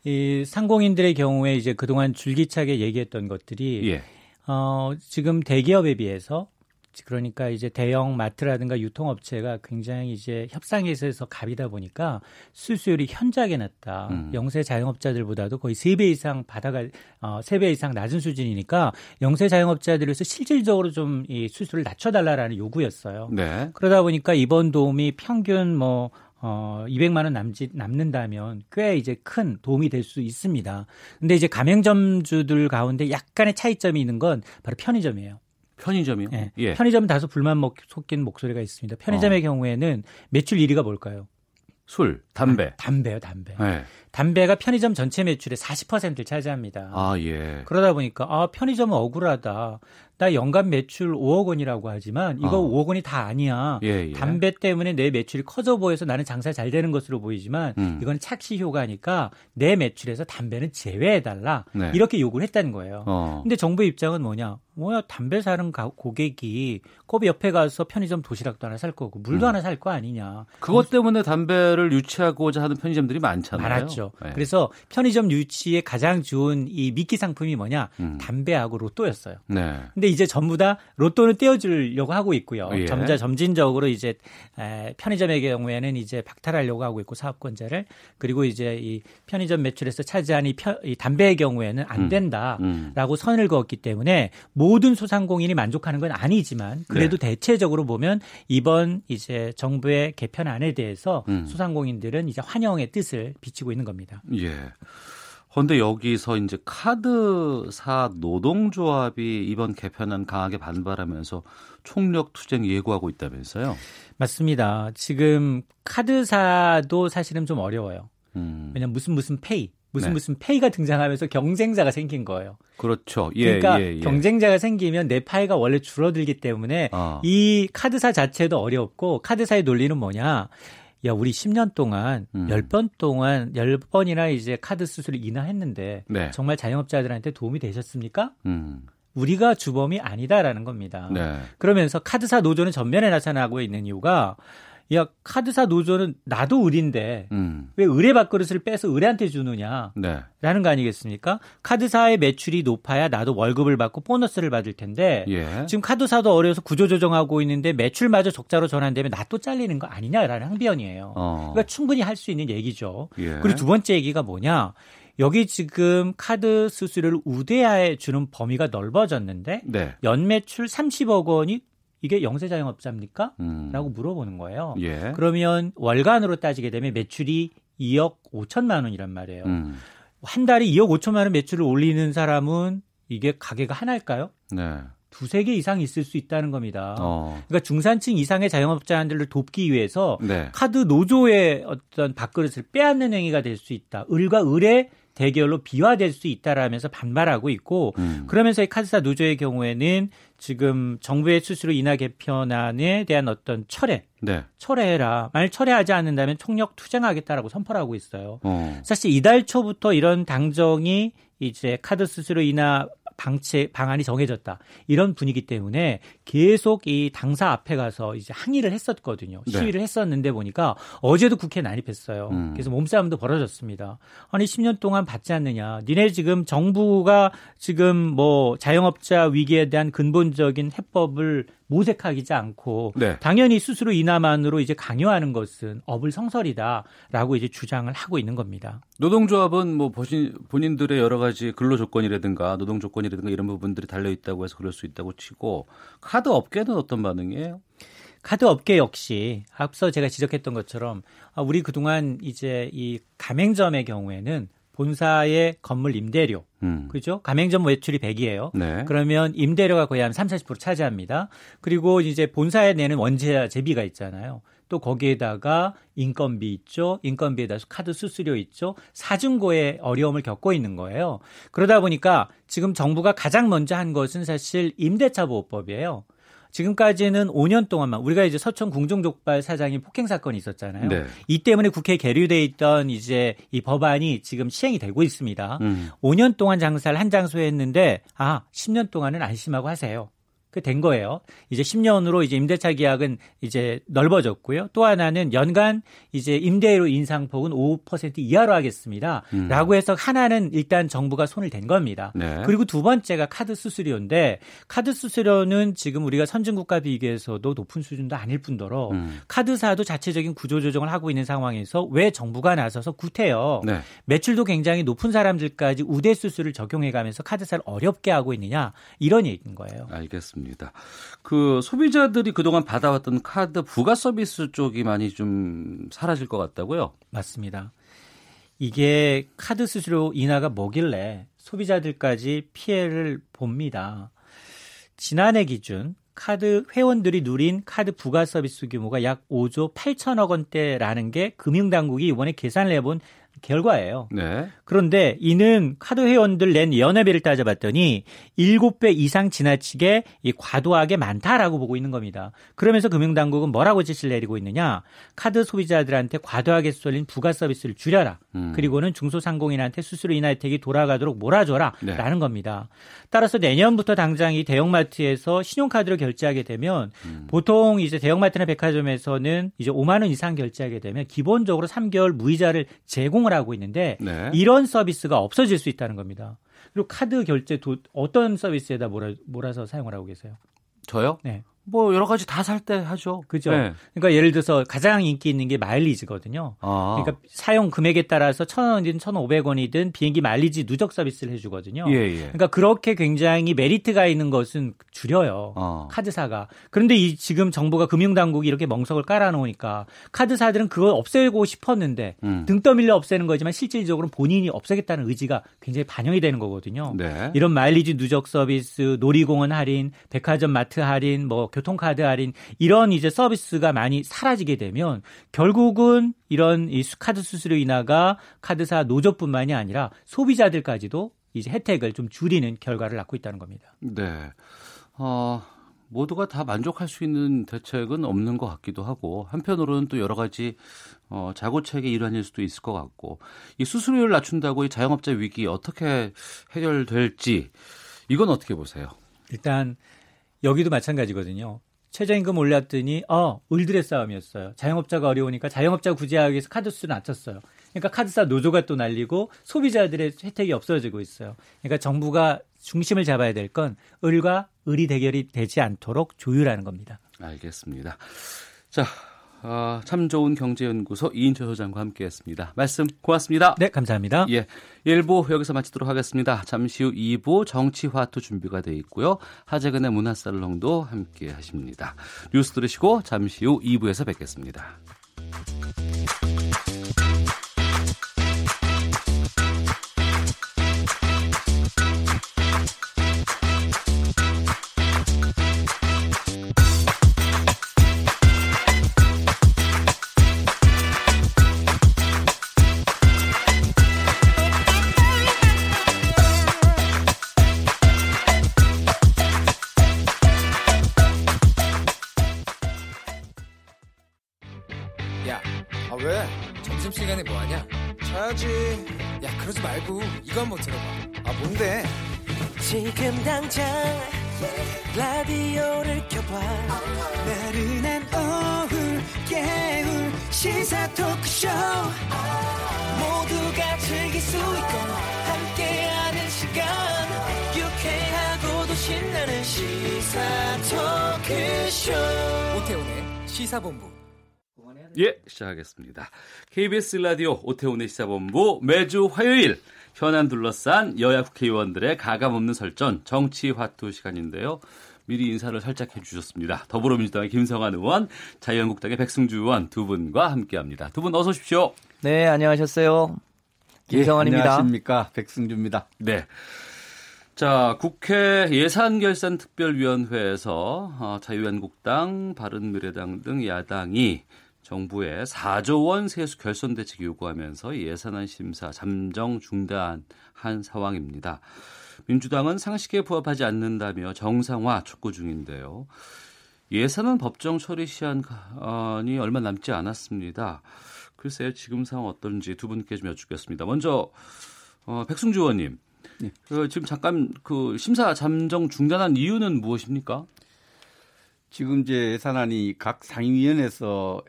이 상공인들의 경우에 이제 그동안 줄기차게 얘기했던 것들이 예. 어, 지금 대기업에 비해서 그러니까 이제 대형 마트라든가 유통업체가 굉장히 이제 협상에서 갑이다 보니까 수수율이 현저하게 낮다. 음. 영세 자영업자들보다도 거의 3배 이상 받아가 어, 3배 이상 낮은 수준이니까 영세 자영업자들에서 실질적으로 좀 이 수수료를 낮춰달라라는 요구였어요. 네. 그러다 보니까 이번 도움이 평균 뭐 어, 200만 원 남짓 남는다면 꽤 이제 큰 도움이 될 수 있습니다. 근데 이제 가맹점주들 가운데 약간의 차이점이 있는 건 바로 편의점이에요. 편의점이요? 예. 예. 편의점은 다소 불만 먹, 섞인 목소리가 있습니다. 편의점의 어. 경우에는 매출 1위가 뭘까요? 술, 담배. 아, 담배요, 담배. 네. 담배가 편의점 전체 매출의 40%를 차지합니다. 아, 예. 그러다 보니까 아, 편의점은 억울하다. 나 연간 매출 5억 원이라고 하지만 이거 어. 5억 원이 다 아니야. 예, 예. 담배 때문에 내 매출이 커져 보여서 나는 장사 잘 되는 것으로 보이지만 음. 이건 착시 효과니까 내 매출에서 담배는 제외해 달라. 네. 이렇게 요구를 했다는 거예요. 어. 근데 정부 입장은 뭐냐? 뭐야 담배 사는 가- 고객이 컵 옆에 가서 편의점 도시락도 하나 살 거고 물도 음. 하나 살 거 아니냐. 그것 때문에 담배를 유치하고자 하는 편의점들이 많잖아요. 많았죠. 네. 그래서 편의점 유치에 가장 좋은 이 미끼 상품이 뭐냐? 음. 담배하고 로또였어요. 네. 근데 이제 전부 다 로또는 떼어주려고 하고 있고요. 예. 점자 점진적으로 이제 에, 편의점의 경우에는 이제 박탈하려고 하고 있고 사업권자를 그리고 이제 이 편의점 매출에서 차지한 이, 편- 이 담배의 경우에는 안 음. 된다라고 음. 선을 그었기 때문에 모든 소상공인이 만족하는 건 아니지만 그래도 네. 대체적으로 보면 이번 이제 정부의 개편안에 대해서 음. 소상공인들은 이제 환영의 뜻을 비치고 있는 겁니다. 예. 그런데 여기서 이제 카드사 노동조합이 이번 개편안 강하게 반발하면서 총력 투쟁 예고하고 있다면서요? 맞습니다. 지금 카드사도 사실은 좀 어려워요. 음. 왜냐면 무슨 무슨 페이, 무슨 네. 무슨 페이가 등장하면서 경쟁자가 생긴 거예요. 그렇죠. 예, 그러니까 예, 예. 경쟁자가 생기면 내 파이가 원래 줄어들기 때문에 아. 이 카드사 자체도 어렵고 카드사의 논리는 뭐냐? 야, 우리 10년 동안 음. 10번 동안 10번이나 이제 카드 수수를 인하했는데 네. 정말 자영업자들한테 도움이 되셨습니까? 음. 우리가 주범이 아니다라는 겁니다. 네. 그러면서 카드사 노조는 전면에 나타나고 있는 이유가 야, 카드사 노조는 나도 을인데 음. 왜 의뢰 밥그릇을 빼서 의뢰한테 주느냐? 네. 라는 거 아니겠습니까? 카드사의 매출이 높아야 나도 월급을 받고 보너스를 받을 텐데 예. 지금 카드사도 어려워서 구조조정하고 있는데 매출마저 적자로 전환되면 나 또 잘리는 거 아니냐라는 항변이에요. 어. 그러니까 충분히 할 수 있는 얘기죠. 예. 그리고 두 번째 얘기가 뭐냐? 여기 지금 카드 수수료를 우대하에 주는 범위가 넓어졌는데 네. 연매출 30억 원이 이게 영세 자영업자입니까? 음. 라고 물어보는 거예요. 예. 그러면 월간으로 따지게 되면 매출이 2억 5천만 원이란 말이에요. 음. 한 달에 2억 5천만 원 매출을 올리는 사람은 이게 가게가 하나일까요? 네. 두세 개 이상 있을 수 있다는 겁니다. 어. 그러니까 중산층 이상의 자영업자들을 돕기 위해서 네. 카드 노조의 어떤 밥그릇을 빼앗는 행위가 될 수 있다. 을과 을의 대결로 비화될 수 있다라면서 반발하고 있고 음. 그러면서 이 카드사 노조의 경우에는 지금 정부의 수수료 인하 개편안에 대한 어떤 철회, 네. 철회해라. 만약 철회하지 않는다면 총력 투쟁하겠다라고 선포를 하고 있어요. 어. 사실 이달 초부터 이런 당정이 이제 카드 수수료 인하 방치 방안이 정해졌다 이런 분위기 때문에 계속 이 당사 앞에 가서 이제 항의를 했었거든요 네. 시위를 했었는데 보니까 어제도 국회에 난입했어요 음. 그래서 몸싸움도 벌어졌습니다 아니 10년 동안 받지 않느냐 니네 지금 정부가 지금 뭐 자영업자 위기에 대한 근본적인 해법을 모색하지 않고 네. 당연히 수수료 인하만으로 이제 강요하는 것은 어불성설이다라고 이제 주장을 하고 있는 겁니다. 노동조합은 뭐 보신, 본인들의 여러 가지 근로 조건이라든가 노동 조건이라든가 이런 부분들이 달려 있다고 해서 그럴 수 있다고 치고 카드 업계는 어떤 반응이에요? 카드 업계 역시 앞서 제가 지적했던 것처럼 아, 우리 그동안 이제 이 가맹점의 경우에는 본사의 건물 임대료, 음. 그죠? 가맹점 매출이 100이에요. 네. 그러면 임대료가 거의 한 3, 40% 차지합니다. 그리고 이제 본사에 내는 원재료비가 있잖아요. 또 거기에다가 인건비 있죠. 인건비에다 카드 수수료 있죠. 사중고의 어려움을 겪고 있는 거예요. 그러다 보니까 지금 정부가 가장 먼저 한 것은 사실 임대차 보호법이에요. 지금까지는 5년 동안만 우리가 이제 서천 궁중족발 사장이 폭행 사건이 있었잖아요. 네. 이 때문에 국회에 계류돼 있던 이제 이 법안이 지금 시행이 되고 있습니다. 음. 5년 동안 장사를 한 장소에 했는데 아 10년 동안은 안심하고 하세요. 그 된 거예요. 이제 10년으로 이제 임대차 계약은 이제 넓어졌고요. 또 하나는 연간 이제 임대료 인상폭은 5% 이하로 하겠습니다. 음. 라고 해서 하나는 일단 정부가 손을 댄 겁니다. 네. 그리고 두 번째가 카드 수수료인데 카드 수수료는 지금 우리가 선진국가 비교해서도 높은 수준도 아닐 뿐더러 음. 카드사도 자체적인 구조 조정을 하고 있는 상황에서 왜 정부가 나서서 구태여 네. 매출도 굉장히 높은 사람들까지 우대 수수를 적용해 가면서 카드사를 어렵게 하고 있느냐 이런 얘기인 거예요. 알겠습니다. 그 소비자들이 그동안 받아왔던 카드 부가 서비스 쪽이 많이 좀 사라질 것 같다고요? 맞습니다. 이게 카드 수수료 인하가 뭐길래 소비자들까지 피해를 봅니다. 지난해 기준 카드 회원들이 누린 카드 부가 서비스 규모가 약 5조 8천억 원대라는 게 금융당국이 이번에 계산을 해본 결과예요. 네. 그런데 이는 카드 회원들 낸 연회비를 따져봤더니 7배 이상 지나치게 이 과도하게 많다라고 보고 있는 겁니다. 그러면서 금융당국은 뭐라고 지시를 내리고 있느냐? 카드 소비자들한테 과도하게 쏠린 부가 서비스를 줄여라. 음. 그리고는 중소상공인한테 수수료 인하 혜택이 돌아가도록 몰아줘라라는 네. 겁니다. 따라서 내년부터 당장 이 대형마트에서 신용카드로 결제하게 되면 음. 보통 이제 대형마트나 백화점에서는 이제 5만 원 이상 결제하게 되면 기본적으로 3개월 무이자를 제공 을 하고 있는데 네. 이런 서비스가 없어질 수 있다는 겁니다. 그리고 카드 결제 도, 어떤 서비스에다 몰아, 몰아서 사용을 하고 계세요? 저요? 네. 뭐 여러 가지 다 살 때 하죠. 그죠? 네. 그러니까 예를 들어서 가장 인기 있는 게 마일리지거든요. 아. 그러니까 사용 금액에 따라서 1,000원이든 1,500원이든 비행기 마일리지 누적 서비스를 해주거든요. 예, 예. 그러니까 그렇게 굉장히 메리트가 있는 것은 줄여요. 어. 카드사가. 그런데 이 지금 정부가 금융당국이 이렇게 멍석을 깔아놓으니까 카드사들은 그걸 없애고 싶었는데 음. 등 떠밀려 없애는 거지만 실질적으로 본인이 없애겠다는 의지가 굉장히 반영이 되는 거거든요. 네. 이런 마일리지 누적 서비스, 놀이공원 할인, 백화점 마트 할인, 뭐 교통카드 할인 이런 이제 서비스가 많이 사라지게 되면 결국은 이런 이 수- 카드 수수료 인하가 카드사 노조뿐만이 아니라 소비자들까지도 이제 혜택을 좀 줄이는 결과를 낳고 있다는 겁니다. 네. 어, 모두가 다 만족할 수 있는 대책은 없는 것 같기도 하고 한편으로는 또 여러 가지 어, 자구책의 일환일 수도 있을 것 같고 이 수수료를 낮춘다고 이 자영업자 위기 어떻게 해결될지 이건 어떻게 보세요? 일단 여기도 마찬가지거든요. 최저임금 올렸더니 어 을들의 싸움이었어요. 자영업자가 어려우니까 자영업자 구제하기 위해서 카드 수를 낮췄어요. 그러니까 카드사 노조가 또 날리고 소비자들의 혜택이 없어지고 있어요. 그러니까 정부가 중심을 잡아야 될 건 을과 을이 대결이 되지 않도록 조율하는 겁니다. 알겠습니다. 자, 아, 참 좋은 경제연구소 이인철 소장과 함께했습니다. 말씀 고맙습니다. 네, 감사합니다. 예, 1부 여기서 마치도록 하겠습니다. 잠시 후 2부 정치화투 준비가 되어 있고요. 하재근의 문화살롱도 함께 하십니다. 뉴스 들으시고 잠시 후 2부에서 뵙겠습니다. 예, 시작하겠습니다. KBS 라디오 오태훈의 시사본부 매주 화요일 현안 둘러싼 여야 국회의원들의 가감없는 설전 정치 화투 시간인데요. 미리 인사를 살짝 해주셨습니다. 더불어민주당의 김성환 의원, 자유한국당의 백승주 의원 두 분과 함께합니다. 두 분 어서 오십시오. 네, 안녕하셨어요. 김성환입니다. 예, 안녕하십니까. 백승주입니다. 네. 자, 국회 예산결산특별위원회에서 어, 자유한국당, 바른미래당 등 야당이 정부에 4조 원 세수 결손 대책 요구하면서 예산안 심사 잠정 중단한 상황입니다. 민주당은 상식에 부합하지 않는다며 정상화 촉구 중인데요. 예산은 법정 처리 시한이 얼마 남지 않았습니다. 글쎄요, 지금 상황 어떤지 두 분께 좀 여쭙겠습니다. 먼저 어, 백승주 의원님, 네. 그 지금 잠깐 그 심사 잠정 중단한 이유는 무엇입니까? 지금 이제 예산안이 각 상임위원회에서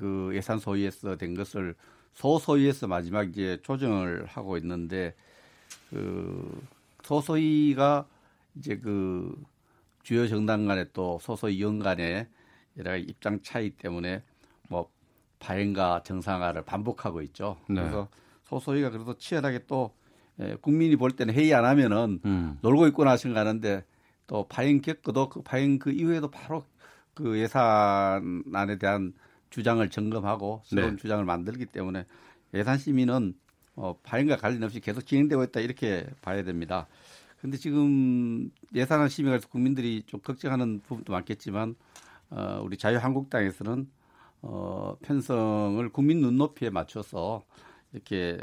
그 예산 소위에서 된 것을 소소위에서 마지막 이제 조정을 하고 있는데 그 소소위가 이제 그 주요 정당 간에 또 소소위 원 간에 여러 가지 입장 차이 때문에 뭐 파행과 정상화를 반복하고 있죠. 네. 그래서 소소위가 그래도 치열하게 또 예, 국민이 볼 때는 회의 안 하면은 음. 놀고 있구나 생각하는데 또 파행 겪어도 그 파행 그 이후에도 바로 그 예산안에 대한 주장을 점검하고 새로운 네. 주장을 만들기 때문에 예산 심의는 어, 파행과 관련 없이 계속 진행되고 있다 이렇게 봐야 됩니다. 근데 지금 예산안 심의가서 국민들이 좀 걱정하는 부분도 많겠지만 어, 우리 자유한국당에서는 어, 편성을 국민 눈높이에 맞춰서 이렇게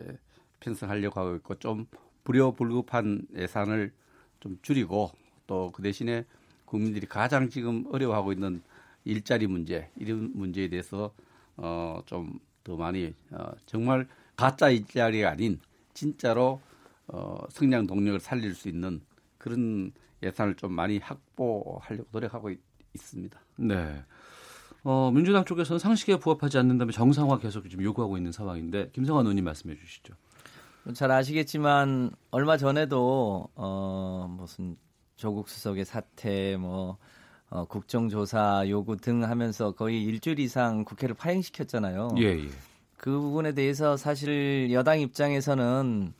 편성하려고 하고 있고 좀 불효불급한 예산을 좀 줄이고 또 그 대신에 국민들이 가장 지금 어려워하고 있는 일자리 문제 이런 문제에 대해서 어, 좀 더 많이 어, 정말 가짜 일자리가 아닌 진짜로 어, 성장 동력을 살릴 수 있는 그런 예산을 좀 많이 확보하려고 노력하고 있, 습니다 네. 어, 민주당 쪽에서는 상식에 부합하지 않는다면 정상화 계속 좀 요구하고 있는 상황인데 김성환 의원님 말씀해 주시죠. 잘 아시겠지만 얼마 전에도 어, 무슨 조국 수석의 사태 뭐 어, 국정조사 요구 등 하면서 거의 일주일 이상 국회를 파행시켰잖아요. 예, 예. 그 부분에 대해서 사실 여당 입장에서는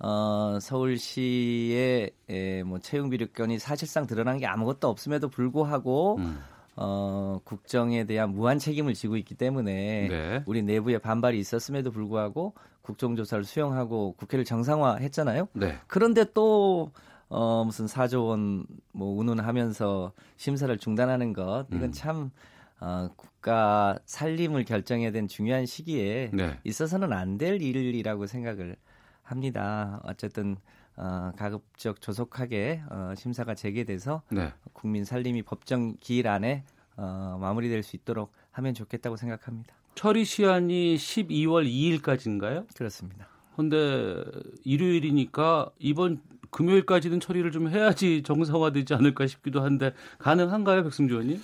어, 서울시의 에, 뭐 채용 비리건이 사실상 드러난 게 아무것도 없음에도 불구하고 음. 어, 국정에 대한 무한 책임을 지고 있기 때문에 네. 우리 내부에 반발이 있었음에도 불구하고 국정조사를 수용하고 국회를 정상화했잖아요. 네. 그런데 또 어, 무슨 4조 원 뭐 운운하면서 심사를 중단하는 것 이건 음. 참 어, 국가 살림을 결정해야 된 중요한 시기에 네. 있어서는 안 될 일이라고 생각을 합니다. 어쨌든 어, 가급적 조속하게 어, 심사가 재개돼서 네. 국민 살림이 법정 기일 안에 어, 마무리될 수 있도록 하면 좋겠다고 생각합니다. 처리 시한이 12월 2일까지인가요? 그렇습니다. 근데 일요일이니까 이번 금요일까지는 처리를 좀 해야지 [laughs] 정상화되지 않을까 싶기도 한데 가능한가요, 백승주 의원님?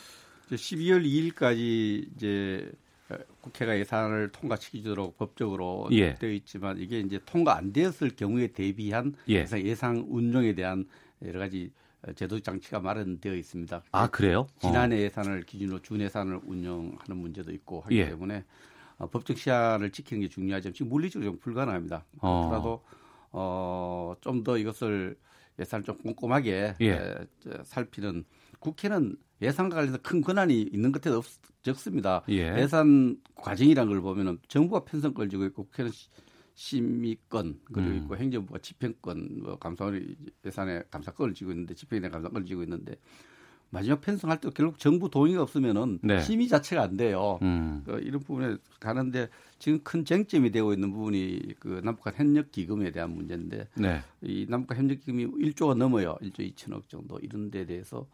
12월 2일까지 이제 국회가 예산을 통과시키도록 법적으로 예. 되어 있지만 이게 이제 통과 안 되었을 경우에 대비한 예. 예상 운용에 대한 여러 가지 제도 장치가 마련되어 있습니다. 아 그래요? 지난해 어. 예산을 기준으로 준 예산을 운영하는 문제도 있고 하기 예. 때문에 어, 법적 시한을 지키는 게 중요하지만 지금 물리적으로 좀 불가능합니다. 어. 그래도 어, 좀 더 이것을 예산을 좀 꼼꼼하게 예. 에, 살피는 국회는 예산과 관련해서 큰 권한이 있는 것에 없, 적습니다. 예. 산 과정이라는 걸 보면은 정부가 편성권을 쥐고 있고 국회는 심의권 그리고 음. 있고 행정부가 집행권, 뭐 감사원이 예산에 감사권을 쥐고 있는데 집행에 대한 감사권을 쥐고 있는데 마지막 편성할 때 결국 정부 동의가 없으면은 네. 심의 자체가 안 돼요. 음. 그 이런 부분에 가는데 지금 큰 쟁점이 되고 있는 부분이 그 남북한 협력 기금에 대한 문제인데 네. 이 남북한 협력 기금이 1조가 넘어요. 1조 2천억 정도 이런 데 대해서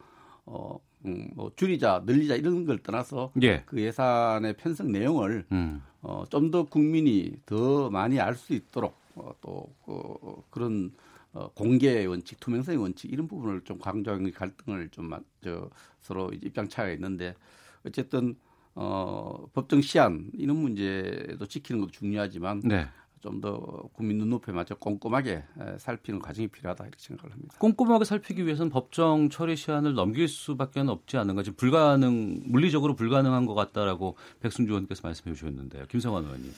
어, 음, 뭐 줄이자, 늘리자 이런 걸 떠나서 예. 그 예산의 편성 내용을 음. 어, 좀 더 국민이 더 많이 알 수 있도록 어, 또 그, 그런 어, 공개의 원칙, 투명성의 원칙 이런 부분을 좀 강조하는 갈등을 좀 저, 서로 입장 차이가 있는데 어쨌든 어, 법정 시한 이런 문제도 지키는 것도 중요하지만 네. 좀더 국민 눈높이에 맞춰 꼼꼼하게 살피는 과정이 필요하다 이렇게 생각을 합니다. 꼼꼼하게 살피기 위해서는 법정 처리 시한을 넘길 수밖에 없지 않은가 지금 불가능 물리적으로 불가능한 것 같다라고 백순주 의원께서 말씀해 주셨는데요. 김성환 의원님.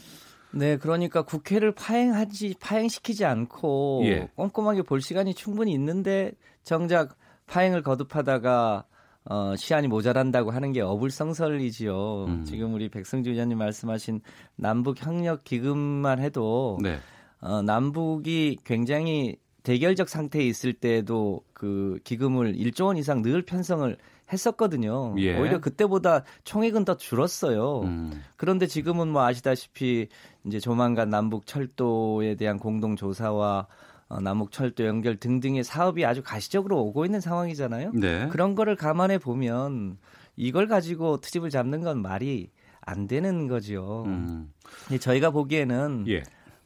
네, 그러니까 국회를 파행하지 파행시키지 않고 예. 꼼꼼하게 볼 시간이 충분히 있는데 정작 파행을 거듭하다가 어, 시한이 모자란다고 하는 게 어불성설이지요. 음. 지금 우리 백승주 의원님 말씀하신 남북 협력 기금만 해도 네. 어, 남북이 굉장히 대결적 상태에 있을 때도 그 기금을 1조 원 이상 늘 편성을 했었거든요. 예. 오히려 그때보다 총액은 더 줄었어요. 음. 그런데 지금은 뭐 아시다시피 이제 조만간 남북 철도에 대한 공동 조사와 어, 남북 철도 연결 등등의 사업이 아주 가시적으로 오고 있는 상황이잖아요. 네. 그런 거를 감안해 보면 이걸 가지고 트집을 잡는 건 말이 안 되는 거죠. 음. 저희가 보기에는 예.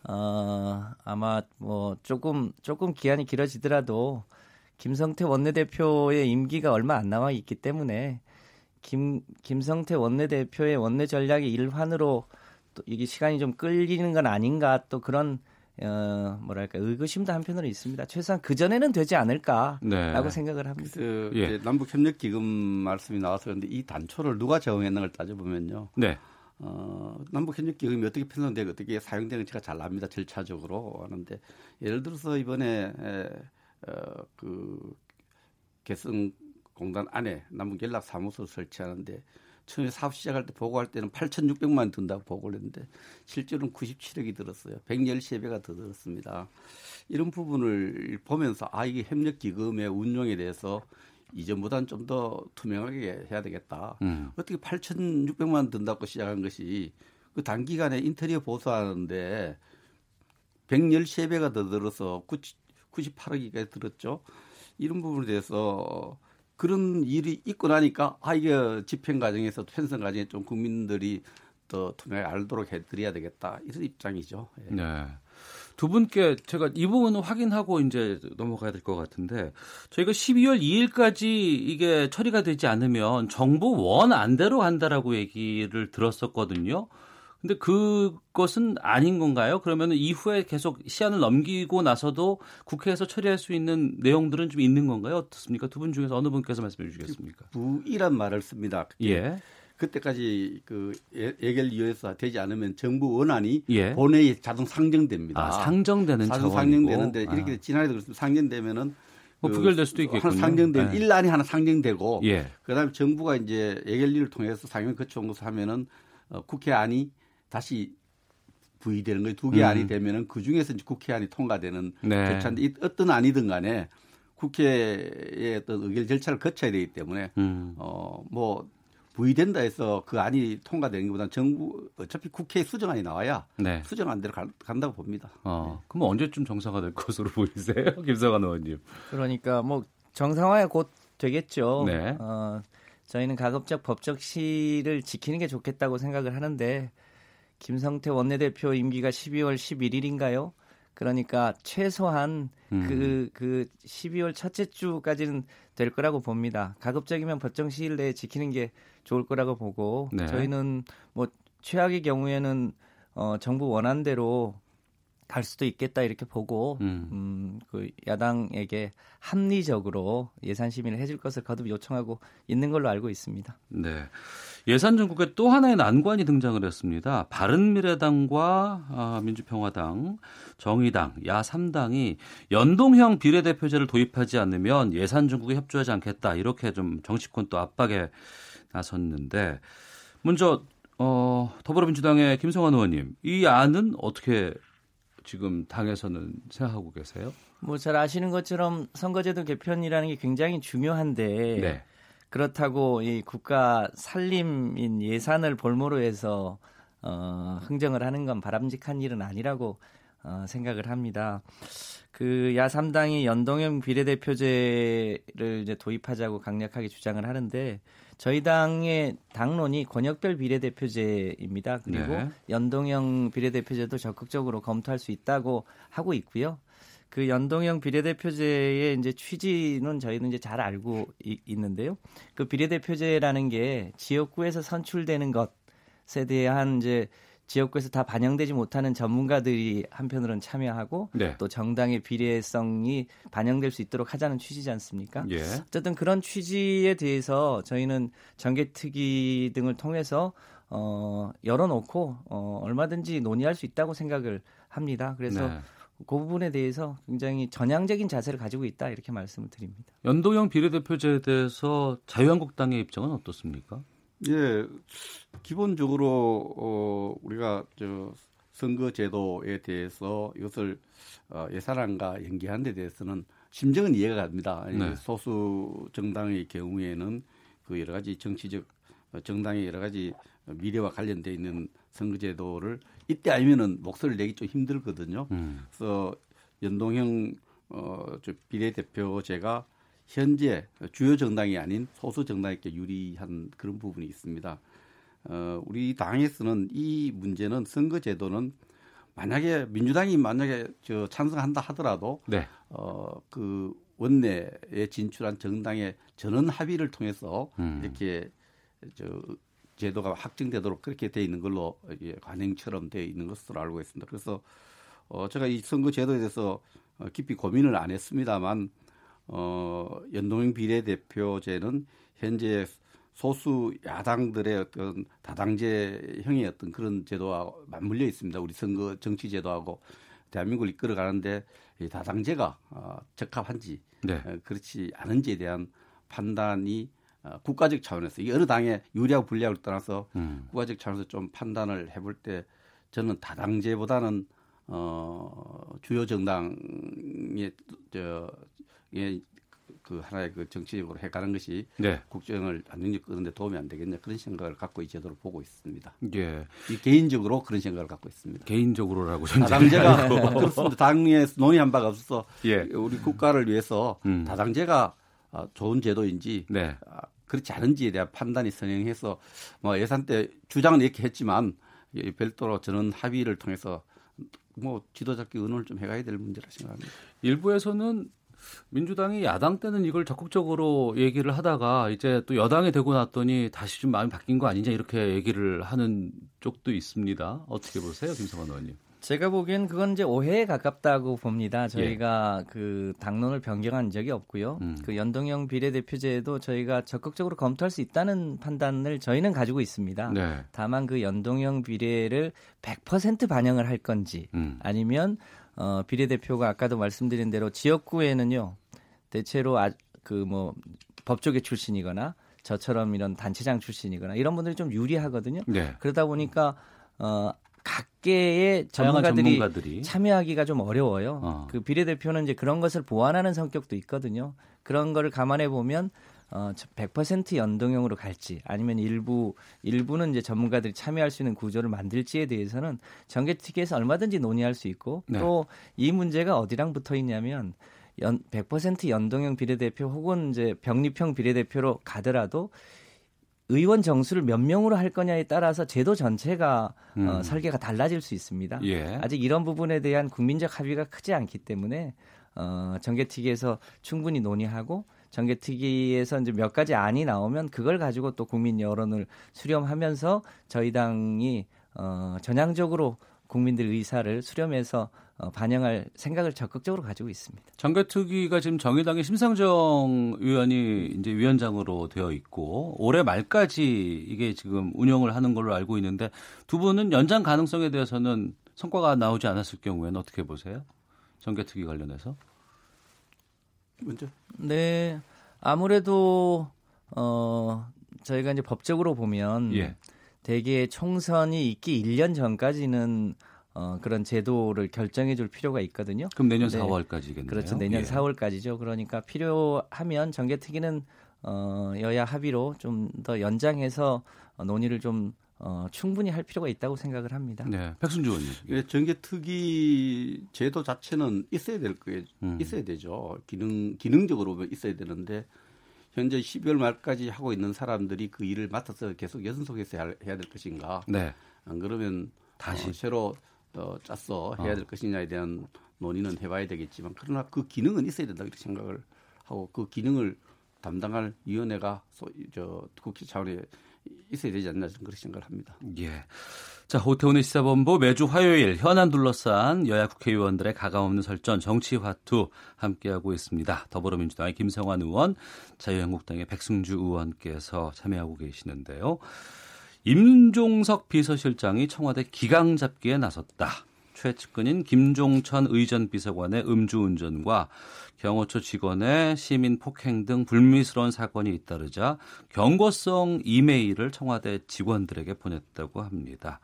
어, 아마 뭐 조금 조금 기한이 길어지더라도 김성태 원내대표의 임기가 얼마 안 남아 있기 때문에 김 김성태 원내대표의 원내 전략의 일환으로 또 이게 시간이 좀 끌리는 건 아닌가 또 그런 어, 뭐랄까 의구심도 한편으로 있습니다. 최소한 그 전에는 되지 않을까라고 네. 생각을 합니다. 그, 예. 남북 협력 기금 말씀이 나와서 그런데 이 단초를 누가 제공했는걸 따져보면요. 네. 어, 남북 협력 기금이 어떻게 편성되고 어떻게 사용되는지가 잘 납니다. 절차적으로 하는데 예를 들어서 이번에 에, 어, 그 개성 공단 안에 남북 연락 사무소 설치하는데 처음에 사업 시작할 때 보고할 때는 8,600만 든다고 보고를 했는데 실제로는 97억이 들었어요. 113배가 더 들었습니다. 이런 부분을 보면서 아 이게 협력 기금의 운용에 대해서 이전보다는 좀 더 투명하게 해야 되겠다. 음. 어떻게 8,600만 든다고 시작한 것이 그 단기간에 인테리어 보수하는데 113배가 더 들어서 90, 98억이 들었죠. 이런 부분에 대해서 그런 일이 있고 나니까 아 이게 집행 과정에서 편성 과정에 좀 국민들이 더 투명하게 알도록 해드려야 되겠다 이런 입장이죠. 예. 네. 두 분께 제가 이 부분은 확인하고 이제 넘어가야 될 것 같은데 저희가 12월 2일까지 이게 처리가 되지 않으면 정부 원 안대로 간다라고 얘기를 들었었거든요. 근데 그것은 아닌 건가요? 그러면 이후에 계속 시한을 넘기고 나서도 국회에서 처리할 수 있는 내용들은 좀 있는 건가요? 어떻습니까? 두 분 중에서 어느 분께서 말씀해 주시겠습니까? 부이란 말을 씁니다. 예. 그때까지 그 예결 위에서 되지 않으면 정부 원안이 예. 본회의에 자동 상정됩니다. 아, 상정되는 자동 상정되는데 이렇게 아. 지난해도 그렇습니다. 상정되면은 뭐 그 부결될 수도 있겠군요. 상정된 네. 일란이 하나 상정되고 예. 그다음에 정부가 이제 예결위를 통해서 상임 거쳐 온 것을 하면은 어, 국회안이 다시 부의되는 거예요. 두개 음. 안이 되면은 그 중에서 이제 국회안이 통과되는 네. 절차인데 어떤 안이든 간에 국회의 어떤 의결 절차를 거쳐야 되기 때문에 음. 어뭐 부의된다 해서 그 안이 통과되는 것보다는 정부 어차피 국회에 수정안이 나와야 네. 수정안대로 가, 간다고 봅니다. 어, 네. 그럼 언제쯤 정상화 될 것으로 [laughs] 보이세요, 김성환 의원님? 그러니까 뭐 정상화야 곧 되겠죠. 네. 어, 저희는 가급적 법적 시를 지키는 게 좋겠다고 생각을 하는데 김성태 원내대표 임기가 12월 11일인가요? 그러니까 최소한 음. 그, 그 12월 첫째 주까지는 될 거라고 봅니다. 가급적이면 법정 시일 내에 지키는 게 좋을 거라고 보고 네. 저희는 뭐 최악의 경우에는 어, 정부 원안대로 갈 수도 있겠다 이렇게 보고 음. 음, 그 야당에게 합리적으로 예산 심의를 해줄 것을 거듭 요청하고 있는 걸로 알고 있습니다. 네. 예산 전국에 또 하나의 난관이 등장을 했습니다. 바른미래당과 아, 민주평화당, 정의당, 야3당이 연동형 비례대표제를 도입하지 않으면 예산 전국에 협조하지 않겠다. 이렇게 좀 정치권 또 압박에 나섰는데 먼저 어, 더불어민주당의 김성환 의원님, 이 안은 어떻게 지금 당에서는 생각하고 계세요? 뭐 잘 아시는 것처럼 선거제도 개편이라는 게 굉장히 중요한데 네. 그렇다고 이 국가 살림인 예산을 볼모로 해서 어, 흥정을 하는 건 바람직한 일은 아니라고 어, 생각을 합니다. 그 야3당이 연동형 비례대표제를 이제 도입하자고 강력하게 주장을 하는데 저희 당의 당론이 권역별 비례대표제입니다. 그리고 네. 연동형 비례대표제도 적극적으로 검토할 수 있다고 하고 있고요. 그 연동형 비례대표제의 이제 취지는 저희는 이제 잘 알고 이, 있는데요. 그 비례대표제라는 게 지역구에서 선출되는 것에 대한 이제 지역구에서 다 반영되지 못하는 전문가들이 한편으로는 참여하고 네. 또 정당의 비례성이 반영될 수 있도록 하자는 취지지 않습니까? 예. 어쨌든 그런 취지에 대해서 저희는 정개특위 등을 통해서 어, 열어놓고 어, 얼마든지 논의할 수 있다고 생각을 합니다. 그래서 네. 그 부분에 대해서 굉장히 전향적인 자세를 가지고 있다 이렇게 말씀을 드립니다. 연동형 비례대표제에 대해서 자유한국당의 입장은 어떻습니까? 예, 기본적으로 어, 우리가 저 선거 제도에 대해서 이것을 어, 예산안과 연계한 데 대해서는 심정은 이해가 갑니다. 네. 소수 정당의 경우에는 그 여러 가지 정치적 어, 정당의 여러 가지 미래와 관련돼 있는 선거제도를 이때 아니면은 목소리를 내기 좀 힘들거든요. 음. 그래서 연동형 어, 저 비례대표제가 현재 주요 정당이 아닌 소수 정당에게 유리한 그런 부분이 있습니다. 어, 우리 당에서는 이 문제는 선거제도는 만약에 민주당이 만약에 저 찬성한다 하더라도 네. 어, 그 원내에 진출한 정당의 전원 합의를 통해서 음. 이렇게 저 제도가 확정되도록 그렇게 돼 있는 걸로 이제 관행처럼 돼 있는 것으로 알고 있습니다. 그래서 어 제가 이 선거 제도에 대해서 어, 깊이 고민을 안 했습니다만 어 연동형 비례대표제는 현재 소수 야당들의 어떤 다당제형의 어떤 그런 제도와 맞물려 있습니다. 우리 선거 정치 제도하고 대한민국을 이끌어 가는데 이 다당제가 어, 적합한지 네. 어, 그렇지 않은지에 대한 판단이 어, 국가적 차원에서 이게 어느 당에 유리하고 불리하고를 떠나서 음. 국가적 차원에서 좀 판단을 해볼 때 저는 다당제보다는 어 주요 정당의 저예 그 하나의 그 정치적으로 해가는 것이 네. 국정을 안정적 끄는데 도움이 안 되겠냐 그런 생각을 갖고 이 제도를 보고 있습니다. 예. 이 개인적으로 그런 생각을 갖고 있습니다. 개인적으로라고 다당제가 [laughs] 그렇습니다. 당에 논의한 바가 없어서 예. 우리 국가를 위해서 음. 다당제가 아, 좋은 제도인지 네. 아, 그렇지 않은지에 대한 판단이 선행해서 뭐 예산 때 주장은 이렇게 했지만 별도로 저는 합의를 통해서 뭐 지도자끼 의논을 좀 해가야 될 문제라 생각합니다. 일부에서는 민주당이 야당 때는 이걸 적극적으로 얘기를 하다가 이제 또 여당이 되고 났더니 다시 좀 마음이 바뀐 거 아니냐 이렇게 얘기를 하는 쪽도 있습니다. 어떻게 보세요, 김성환 의원님? 제가 보기엔 그건 이제 오해에 가깝다고 봅니다. 저희가 예. 그 당론을 변경한 적이 없고요. 음. 그 연동형 비례대표제도 저희가 적극적으로 검토할 수 있다는 판단을 저희는 가지고 있습니다. 네. 다만 그 연동형 비례를 100% 반영을 할 건지 음. 아니면 어, 비례대표가 아까도 말씀드린 대로 지역구에는요 대체로 아, 그뭐 법조계 출신이거나 저처럼 이런 단체장 출신이거나 이런 분들이 좀 유리하거든요. 네. 그러다 보니까 어, 각계의 전문가들이, 전문가들이, 참여하기가 좀 어려워요. 어. 그 비례대표는 이제 그런 것을 보완하는 성격도 있거든요. 그런 거를 감안해 보면 어, 100% 연동형으로 갈지 아니면 일부 일부는 이제 전문가들이 참여할 수 있는 구조를 만들지에 대해서는 정개특위에서 얼마든지 논의할 수 있고 네. 또이 문제가 어디랑 붙어 있냐면 연, 100% 연동형 비례대표 혹은 이제 병립형 비례대표로 가더라도 의원 정수를 몇 명으로 할 거냐에 따라서 제도 전체가 어, 음. 어, 설계가 달라질 수 있습니다. 예. 아직 이런 부분에 대한 국민적 합의가 크지 않기 때문에 어, 정개특위에서 충분히 논의하고 정개특위에서 이제 몇 가지 안이 나오면 그걸 가지고 또 국민 여론을 수렴하면서 저희 당이 어, 전향적으로 국민들 의사를 수렴해서 어, 반영할 생각을 적극적으로 가지고 있습니다. 정개특위가 지금 정의당의 심상정 의원이 이제 위원장으로 되어 있고 올해 말까지 이게 지금 운영을 하는 걸로 알고 있는데 두 분은 연장 가능성에 대해서는 성과가 나오지 않았을 경우에는 어떻게 보세요? 정개특위 관련해서? 먼저. 네. 아무래도 어 저희가 이제 법적으로 보면 예. 대개 총선이 있기 1년 전까지는 어, 그런 제도를 결정해 줄 필요가 있거든요. 그럼 내년 네. 4월까지겠네요. 그렇죠. 내년 예. 4월까지죠. 그러니까 필요하면 정개특위는 어, 여야 합의로 좀 더 연장해서 논의를 좀 어, 충분히 할 필요가 있다고 생각을 합니다. 네, 백순주 의원님. 예, 정개특위 제도 자체는 있어야 될 거예요. 음. 있어야 되죠. 기능 기능적으로 있어야 되는데 현재 12월 말까지 하고 있는 사람들이 그 일을 맡아서 계속 연속해서 해야, 될 것인가? 네. 안 그러면 다시 어, 새로 어, 짰어 해야 될 어. 것이냐에 대한 논의는 해봐야 되겠지만 그러나 그 기능은 있어야 된다 이렇게 생각을 하고 그 기능을 담당할 위원회가 소, 저 국회 차원에 있어야 되지 않나 그런 생각을 합니다. 예. 자, 오태훈의 시사본부 매주 화요일 현안 둘러싼 여야 국회의원들의 가감없는 설전 정치 화투 함께하고 있습니다. 더불어민주당의 김성환 의원, 자유한국당의 백승주 의원께서 참여하고 계시는데요. 임종석 비서실장이 청와대 기강 잡기에 나섰다. 최측근인 김종천 의전 비서관의 음주운전과 경호처 직원의 시민 폭행 등 불미스러운 사건이 잇따르자 경고성 이메일을 청와대 직원들에게 보냈다고 합니다.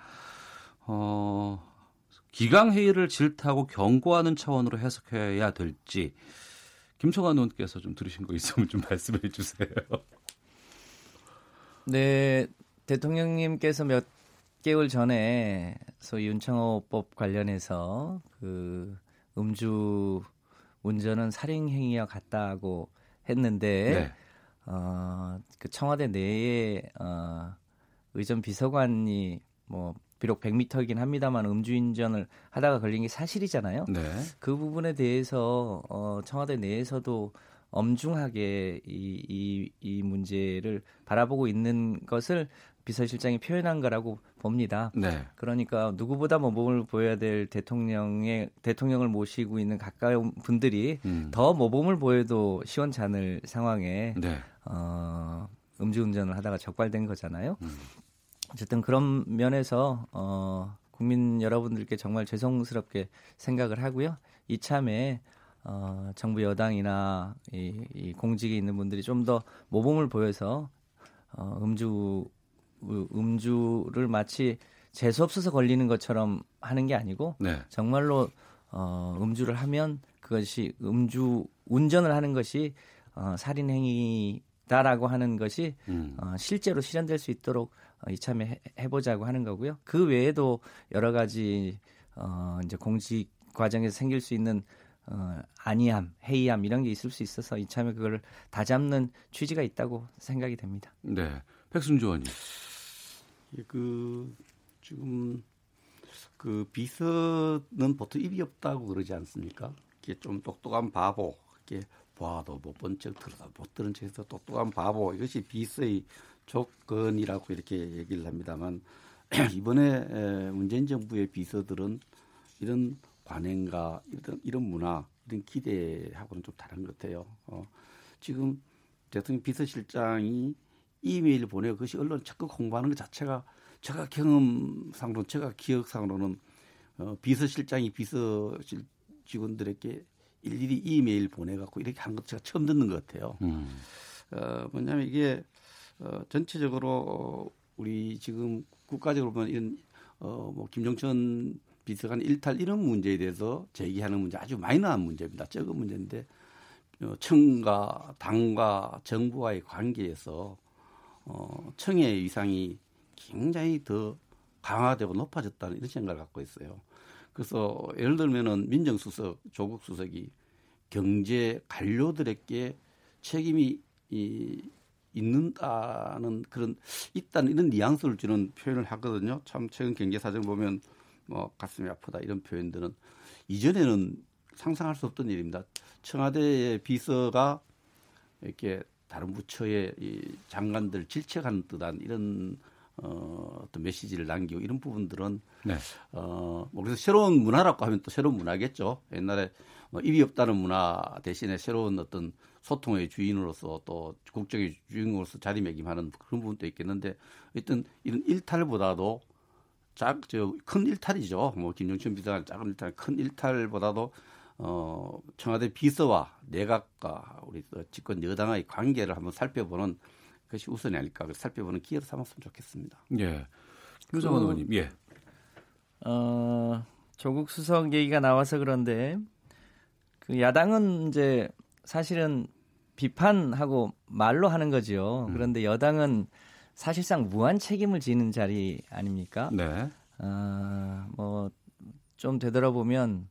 어, 기강회의를 질타하고 경고하는 차원으로 해석해야 될지 김성환 의원께서 좀 들으신 거 있으면 좀 [laughs] 말씀해 주세요. 네, 대통령님께서 몇 개월 전에 소위 윤창호법 관련해서 그 음주 운전은 살인 행위와 같다고 했는데 네. 어, 그 청와대 내에 어, 의전 비서관이 뭐 비록 100m이긴 합니다만 음주운전을 하다가 걸린 게 사실이잖아요. 네. 그 부분에 대해서 어, 청와대 내에서도 엄중하게 이, 이, 이 문제를 바라보고 있는 것을 비서실장이 표현한 거라고 봅니다. 네. 그러니까 누구보다 모범을 보여야 될 대통령의 대통령을 모시고 있는 가까운 분들이 음. 더 모범을 보여도 시원찮을 상황에 네. 어, 음주운전을 하다가 적발된 거잖아요. 음. 어쨌든 그런 면에서 어, 국민 여러분들께 정말 죄송스럽게 생각을 하고요. 이참에 어, 정부 여당이나 이, 이 공직에 있는 분들이 좀 더 모범을 보여서 어, 음주 음주를 마치 재수 없어서 걸리는 것처럼 하는 게 아니고 네. 정말로 어, 음주를 하면 그것이 음주 운전을 하는 것이 어, 살인 행위다라고 하는 것이 음. 어, 실제로 실현될 수 있도록 어, 이참에 해, 보자고 하는 거고요. 그 외에도 여러 가지 어, 이제 공직 과정에서 생길 수 있는 어, 안이함, 회의함 이런 게 있을 수 있어서 이참에 그걸 다 잡는 취지가 있다고 생각이 됩니다. 네, 백순주 의원님. 예, 그 지금 그 비서는 보통 입이 없다고 그러지 않습니까? 이게 좀 똑똑한 바보, 이렇게 봐도 못 본 척 들어다 못 들은 척해서 똑똑한 바보 이것이 비서의 조건이라고 이렇게 얘기를 합니다만 [clears throat] 이번에 문재인 정부의 비서들은 이런 관행과 이런 이런 문화 이런 기대하고는 좀 다른 것 같아요. 어, 지금 대통령 비서실장이 이메일 보내고 그것이 언론 적극 홍보하는 것 자체가 제가 경험상으로 제가 기억상으로는 어, 비서실장이 비서실 직원들에게 일일이 이메일 보내갖고 이렇게 하는 것 제가 처음 듣는 것 같아요. 음. 어, 뭐냐면 이게 어, 전체적으로 어, 우리 지금 국가적으로 보면 이런 어, 뭐 김종천 비서관 일탈 이런 문제에 대해서 제기하는 문제 아주 마이너한 문제입니다. 적은 문제인데 어, 청과 당과 정부와의 관계에서 어, 청의 위상이 굉장히 더 강화되고 높아졌다는 이런 생각을 갖고 있어요. 그래서 예를 들면은 민정수석, 조국 수석이 경제 관료들에게 책임이 이, 있는다는 그런 있다는 이런 뉘앙스를 주는 표현을 하거든요. 참 최근 경제 사정 보면 뭐 가슴이 아프다 이런 표현들은 이전에는 상상할 수 없던 일입니다. 청와대의 비서가 이렇게 다른 부처의 이 장관들 질책하는 듯한 이런 어, 어떤 메시지를 남기고 이런 부분들은 네. 어, 뭐 그래서 새로운 문화라고 하면 또 새로운 문화겠죠. 옛날에 뭐 입이 없다는 문화 대신에 새로운 어떤 소통의 주인으로서 또 국정의 주인공으로서 자리매김하는 그런 부분도 있겠는데 어떤 이런 일탈보다도 작, 저, 큰 일탈이죠. 뭐, 김정춘 비서관 작은 일탈, 큰 일탈보다도, 어, 청와대 비서와 내각과 우리 집권 여당의 관계를 한번 살펴보는 그것이 우선이 아닐까 살펴보는 기회로 삼았으면 좋겠습니다. 예. 유성원 그, 의원님, 예. 어, 조국 수석 얘기가 나와서 그런데 그 야당은 이제 사실은 비판하고 말로 하는 거죠. 음. 그런데 여당은 사실상 무한 책임을 지는 자리 아닙니까? 네. 어, 뭐좀 되돌아보면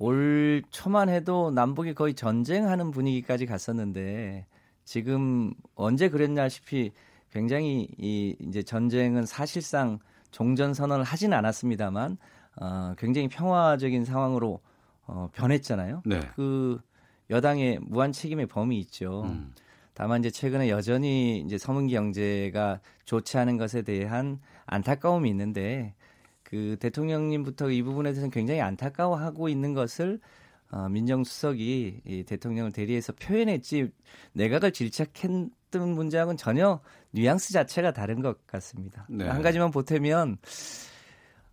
올 초만 해도 남북이 거의 전쟁하는 분위기까지 갔었는데 지금 언제 그랬냐시피 굉장히 이 이제 전쟁은 사실상 종전 선언을 하진 않았습니다만 어, 굉장히 평화적인 상황으로 어, 변했잖아요. 네. 그 여당의 무한 책임의 범위 있죠. 음. 다만 이제 최근에 여전히 이제 서문기 경제가 좋지 않은 것에 대한 안타까움이 있는데 그 대통령님부터 이 부분에 대해서는 굉장히 안타까워하고 있는 것을 어, 민정수석이 이 대통령을 대리해서 표현했지 내각을 질책했던 문제하고는 전혀 뉘앙스 자체가 다른 것 같습니다. 네. 한 가지만 보태면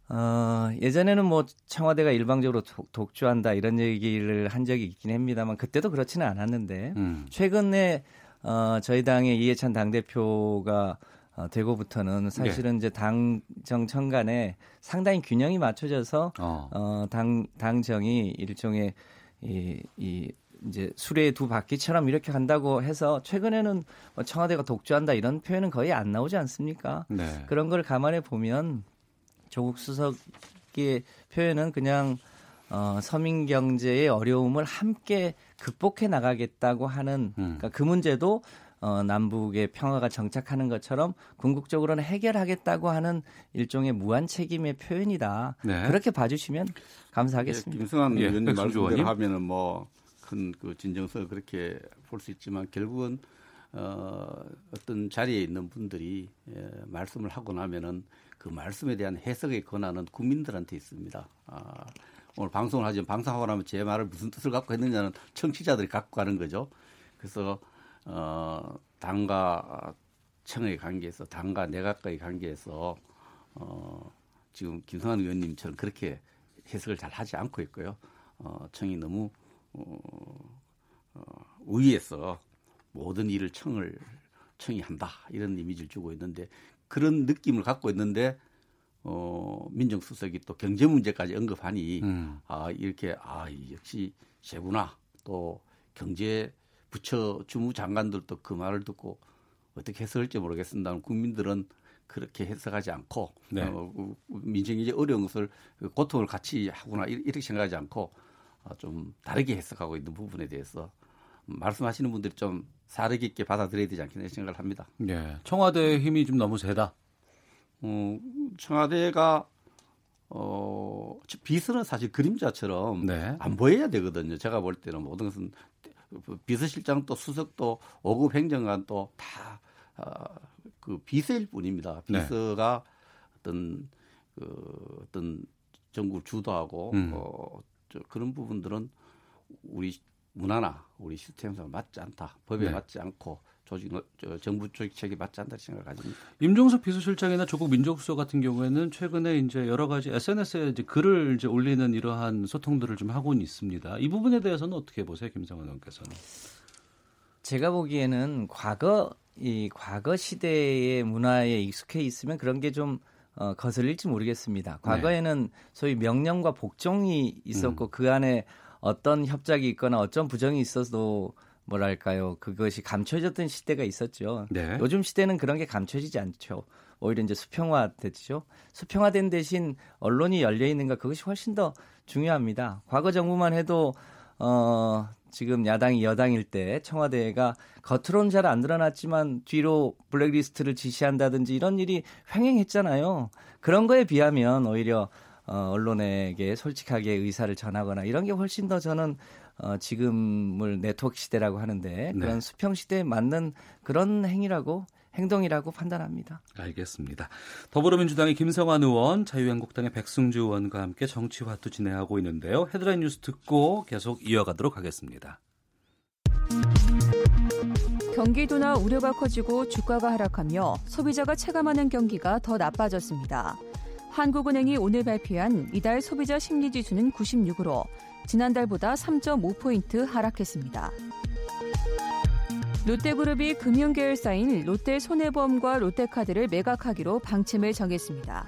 어, 예전에는 뭐 청와대가 일방적으로 독, 주한다 이런 얘기를 한 적이 있긴 합니다만 그때도 그렇지는 않았는데 음. 최근에 어, 저희 당의 이해찬 당대표가 어, 되고부터는 사실은 네. 이제 당 정 청 간에 상당히 균형이 맞춰져서 어. 어, 당 당정이 일종의 이, 이 이제 수레의 두 바퀴처럼 이렇게 간다고 해서 최근에는 뭐 청와대가 독주한다 이런 표현은 거의 안 나오지 않습니까? 네. 그런 걸 감안해 보면 조국 수석의 표현은 그냥 어, 서민 경제의 어려움을 함께 극복해 나가겠다고 하는 음. 그러니까 그 문제도 어, 남북의 평화가 정착하는 것처럼 궁극적으로는 해결하겠다고 하는 일종의 무한 책임의 표현이다. 네. 그렇게 봐주시면 감사하겠습니다. 예, 김승환 예, 의원님 말씀대로 하면은 뭐 큰 그 진정서 그렇게 볼 수 있지만 결국은 어, 어떤 자리에 있는 분들이 예, 말씀을 하고 나면은 그 말씀에 대한 해석의 권한은 국민들한테 있습니다. 아, 오늘 방송을 하지만 방송하고 나면 제 말을 무슨 뜻을 갖고 했느냐는 청취자들이 갖고 가는 거죠. 그래서 어, 당과 청의 관계에서 당과 내각과의 관계에서 어, 지금 김성환 의원님처럼 그렇게 해석을 잘 하지 않고 있고요. 어, 청이 너무 어, 어, 위에서 모든 일을 청을 청이 한다 이런 이미지를 주고 있는데 그런 느낌을 갖고 있는데 어, 민정수석이 또 경제 문제까지 언급하니 음. 아 이렇게 아 역시 세구나 또 경제 부처 주무장관들도 그 말을 듣고 어떻게 해석할지 모르겠습니다. 국민들은 그렇게 해석하지 않고 네. 어, 민정이 이제 어려운 것을 고통을 같이 하구나 이렇게 생각하지 않고 어, 좀 다르게 해석하고 있는 부분에 대해서 말씀하시는 분들이 좀 사려 깊게 받아들여야 되지 않겠나 생각을 합니다. 네. 청와대의 힘이 좀 너무 세다. 어, 청와대가 어, 비서는 사실 그림자처럼 네. 안 보여야 되거든요. 제가 볼 때는 모든 것은 비서실장 또 수석도 5급 행정관 또다 어, 그 비서일 뿐입니다. 네. 비서가 네. 어떤 그 어떤 정부를 주도하고 음. 어, 저 그런 부분들은 우리 문화나 우리 시스템상 맞지 않다. 법에 네. 맞지 않고 조직 저, 정부 조직책에 맞지 않다 생각을 가집니다. 임종석 비서실장이나 조국 민정수석 같은 경우에는 최근에 이제 여러 가지 SNS에 이제 글을 이제 올리는 이러한 소통들을 좀 하고는 있습니다. 이 부분에 대해서는 어떻게 보세요, 김성원 의원께서는? 제가 보기에는 과거 이 과거 시대의 문화에 익숙해 있으면 그런 게좀 어, 거슬릴지 모르겠습니다. 과거에는 네. 소위 명령과 복종이 있었고 음. 그 안에 어떤 협작이 있거나 어떤 부정이 있어도 뭐랄까요 그것이 감춰졌던 시대가 있었죠. 네. 요즘 시대는 그런 게 감춰지지 않죠. 오히려 이제 수평화됐죠. 수평화된 대신 언론이 열려 있는가 그것이 훨씬 더 중요합니다. 과거 정부만 해도 어 지금 야당이 여당일 때 청와대가 겉으로는 잘 안 드러났지만 뒤로 블랙리스트를 지시한다든지 이런 일이 횡행했잖아요. 그런 거에 비하면 오히려 어, 언론에게 솔직하게 의사를 전하거나 이런 게 훨씬 더 저는 어, 지금을 네트워크 시대라고 하는데 네. 그런 네. 수평 시대에 맞는 그런 행위라고 행동이라고 판단합니다. 알겠습니다. 더불어민주당의 김성환 의원, 자유한국당의 백승주 의원과 함께 정치화투 진행하고 있는데요. 헤드라인 뉴스 듣고 계속 이어가도록 하겠습니다. 경기도나 우려가 커지고 주가가 하락하며 소비자가 체감하는 경기가 더 나빠졌습니다. 한국은행이 오늘 발표한 이달 소비자 심리지수는 96으로 지난달보다 3.5포인트 하락했습니다. 롯데그룹이 금융계열사인 롯데손해보험과 롯데카드를 매각하기로 방침을 정했습니다.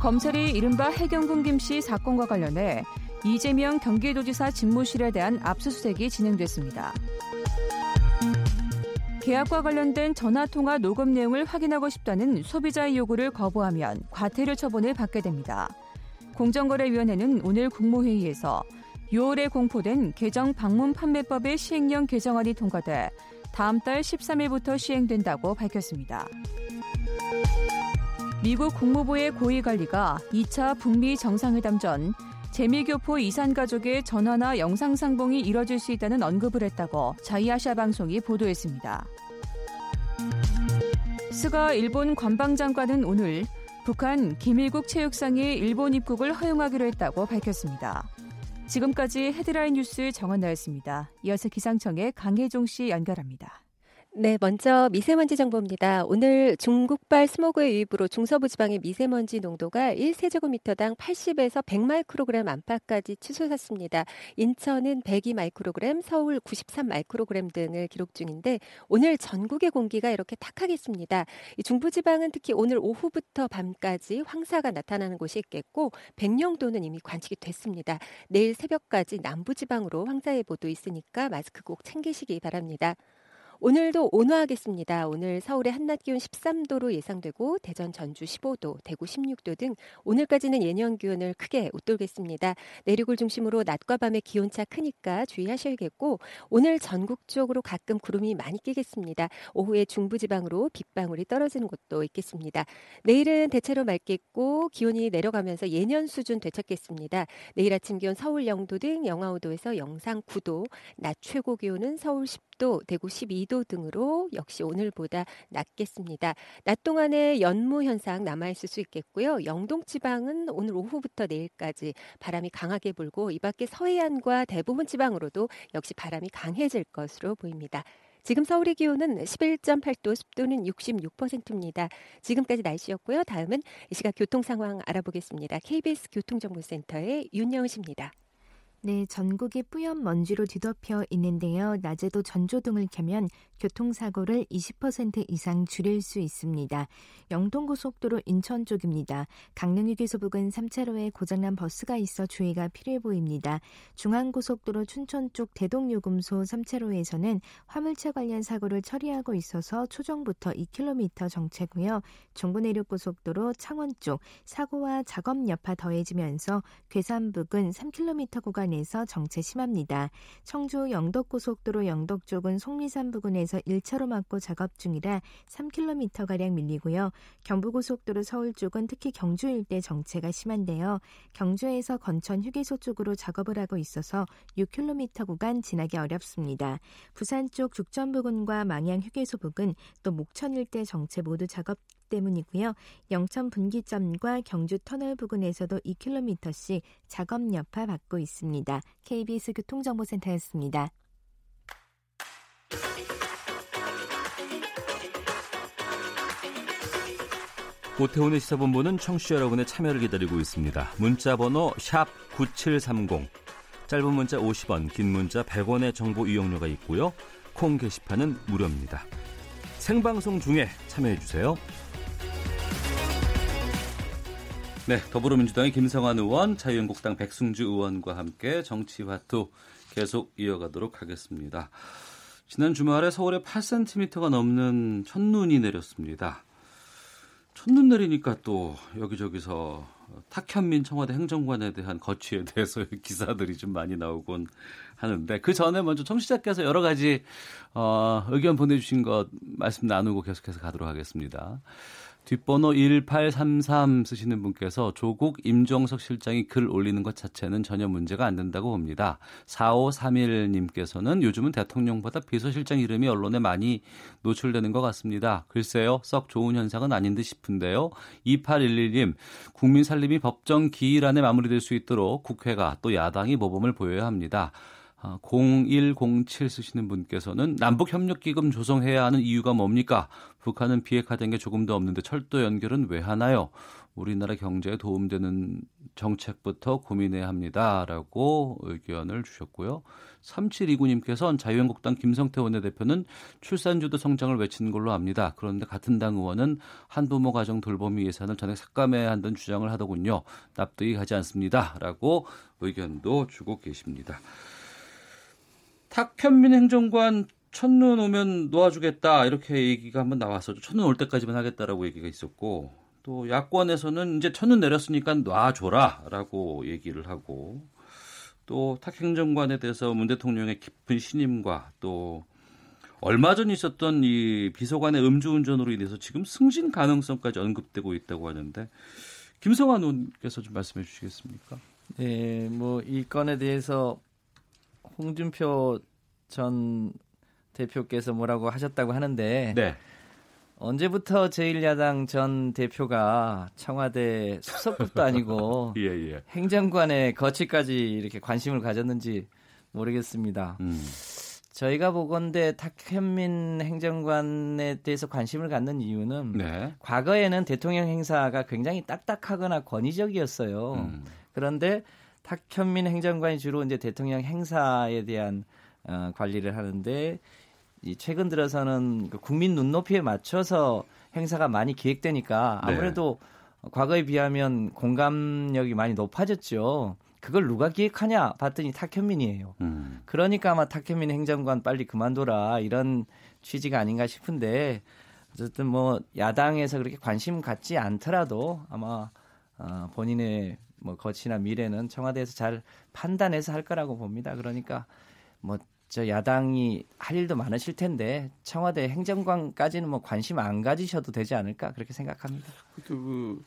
검찰이 이른바 해경군 김씨 사건과 관련해 이재명 경기도지사 집무실에 대한 압수수색이 진행됐습니다. 계약과 관련된 전화통화 녹음 내용을 확인하고 싶다는 소비자의 요구를 거부하면 과태료 처분을 받게 됩니다. 공정거래위원회는 오늘 국무회의에서 6월에 공포된 개정 방문 판매법의 시행령 개정안이 통과돼 다음 달 13일부터 시행된다고 밝혔습니다. 미국 국무부의 고위관리가 2차 북미 정상회담 전 재미교포 이산 가족의 전화나 영상 상봉이 이뤄질 수 있다는 언급을 했다고 자이아샤 방송이 보도했습니다. 스가 일본 관방장관은 오늘 북한 김일국 체육상의 일본 입국을 허용하기로 했다고 밝혔습니다. 지금까지 헤드라인 뉴스 정원 나였습니다. 이어서 기상청의 강혜종 씨 연결합니다. 네, 먼저 미세먼지 정보입니다. 오늘 중국발 스모그의 유입으로 중서부 지방의 미세먼지 농도가 1세제곱미터당 80에서 100마이크로그램 안팎까지 치솟았습니다. 인천은 102마이크로그램, 서울 93마이크로그램 등을 기록 중인데 오늘 전국의 공기가 이렇게 탁하겠습니다. 중부 지방은 특히 오늘 오후부터 밤까지 황사가 나타나는 곳이 있겠고 백령도는 이미 관측이 됐습니다. 내일 새벽까지 남부 지방으로 황사 예보도 있으니까 마스크 꼭 챙기시기 바랍니다. 오늘도 온화하겠습니다. 오늘 서울의 한낮 기온 13도로 예상되고 대전 전주 15도, 대구 16도 등 오늘까지는 예년 기온을 크게 웃돌겠습니다. 내륙을 중심으로 낮과 밤의 기온차 크니까 주의하셔야겠고 오늘 전국적으로 가끔 구름이 많이 끼겠습니다. 오후에 중부지방으로 빗방울이 떨어지는 곳도 있겠습니다. 내일은 대체로 맑겠고 기온이 내려가면서 예년 수준 되찾겠습니다. 내일 아침 기온 서울 0도 등 영하 5도에서 영상 9도, 낮 최고 기온은 서울 10도, 대구 12도 2도 등으로 역시 오늘보다 낮겠습니다. 낮 동안에 연무 현상 남아있을 수 있겠고요. 영동 지방은 오늘 오후부터 내일까지 바람이 강하게 불고 이 밖에 서해안과 대부분 지방으로도 역시 바람이 강해질 것으로 보입니다. 지금 서울의 기온은 11.8도, 습도는 66%입니다. 지금까지 날씨였고요. 다음은 이 시각 교통 상황 알아보겠습니다. KBS 교통정보센터의 윤영 씨입니다. 네, 전국이 뿌연 먼지로 뒤덮여 있는데요. 낮에도 전조등을 켜면 교통사고를 20% 이상 줄일 수 있습니다. 영동고속도로 인천 쪽입니다. 강릉휴게소 부근 3차로에 고장난 버스가 있어 주의가 필요해 보입니다. 중앙고속도로 춘천 쪽 대동요금소 3차로에서는 화물차 관련 사고를 처리하고 있어서 초정부터 2km 정체고요. 중부내륙고속도로 창원 쪽 사고와 작업 여파 더해지면서 괴산 부근 3km 구간에서 정체 심합니다. 청주 영덕고속도로 영덕 쪽은 속리산 부근에서 1차로 막고 작업 중이라 3km가량 밀리고요. 경부고속도로 서울 쪽은 특히 경주 일대 정체가 심한데요. 경주에서 건천 휴게소 쪽으로 작업을 하고 있어서 6km 구간 지나기 어렵습니다. 부산 쪽 죽전 부근과 망양 휴게소 부근 또 목천 일대 정체 모두 작업 때문이고요. 영천 분기점과 경주 터널 부근에서도 2km씩 작업 여파 받고 있습니다. KBS 교통정보센터였습니다. 오태훈의 시사본부는 청취자 여러분의 참여를 기다리고 있습니다. 문자 번호 9730, 짧은 문자 50원, 긴 문자 100원의 정보 이용료가 있고요. 콩 게시판은 무료입니다. 생방송 중에 참여해 주세요. 네, 더불어민주당의 김성환 의원, 자유한국당 백승주 의원과 함께 정치화투 계속 이어가도록 하겠습니다. 지난 주말에 서울에 8cm가 넘는 첫눈이 내렸습니다. 첫눈 내리니까 또 여기저기서 탁현민 청와대 행정관에 대한 거취에 대해서 [laughs] 기사들이 좀 많이 나오곤 하는데 그 전에 먼저 청취자께서 여러 가지 어, 의견 보내주신 것 말씀 나누고 계속해서 가도록 하겠습니다. 뒷번호 1833 쓰시는 분께서 조국 임종석 실장이 글 올리는 것 자체는 전혀 문제가 안 된다고 봅니다. 4531님께서는 요즘은 대통령보다 비서실장 이름이 언론에 많이 노출되는 것 같습니다. 글쎄요, 썩 좋은 현상은 아닌 듯 싶은데요. 2811님, 국민 살림이 법정 기일 안에 마무리될 수 있도록 국회가 또 야당이 모범을 보여야 합니다. 0107 아, 쓰시는 분께서는 남북협력기금 조성해야 하는 이유가 뭡니까? 북한은 비핵화된 게 조금도 없는데 철도 연결은 왜 하나요? 우리나라 경제에 도움되는 정책부터 고민해야 합니다. 라고 의견을 주셨고요. 3729님께서는 자유한국당 김성태 원내대표는 출산주도 성장을 외치는 걸로 압니다. 그런데 같은 당 의원은 한부모 가정 돌보미 예산을 전액 삭감해야 한다는 주장을 하더군요. 납득이 가지 않습니다. 라고 의견도 주고 계십니다. 탁현민 행정관 첫눈 오면 놓아주겠다 이렇게 얘기가 한번 나왔었죠. 첫눈 올 때까지만 하겠다라고 얘기가 있었고 또 야권에서는 이제 첫눈 내렸으니까 놔줘라라고 얘기를 하고 또 탁 행정관에 대해서 문 대통령의 깊은 신임과 또 얼마 전 있었던 이 비서관의 음주운전으로 인해서 지금 승진 가능성까지 언급되고 있다고 하는데 김성환 의원께서 좀 말씀해 주시겠습니까? 네, 뭐 이 건에 대해서 홍준표 전 대표께서 뭐라고 하셨다고 하는데 네. 언제부터 제1야당 전 대표가 청와대 수석급도 아니고 [laughs] 예, 예. 행정관의 거치까지 이렇게 관심을 가졌는지 모르겠습니다. 음. 저희가 보건대 탁현민 행정관에 대해서 관심을 갖는 이유는 네. 과거에는 대통령 행사가 굉장히 딱딱하거나 권위적이었어요. 음. 그런데 탁현민 행정관이 주로 이제 대통령 행사에 대한 어, 관리를 하는데 이 최근 들어서는 그 국민 눈높이에 맞춰서 행사가 많이 기획되니까 네. 아무래도 네. 과거에 비하면 공감력이 많이 높아졌죠. 그걸 누가 기획하냐 봤더니 탁현민이에요. 음. 그러니까 아마 탁현민 행정관 빨리 그만둬라 이런 취지가 아닌가 싶은데 어쨌든 뭐 야당에서 그렇게 관심 갖지 않더라도 아마 어, 본인의 뭐 거치나 미래는 청와대에서 잘 판단해서 할 거라고 봅니다. 그러니까 뭐 저 야당이 할 일도 많으실 텐데 청와대 행정관까지는 뭐 관심 안 가지셔도 되지 않을까 그렇게 생각합니다. 그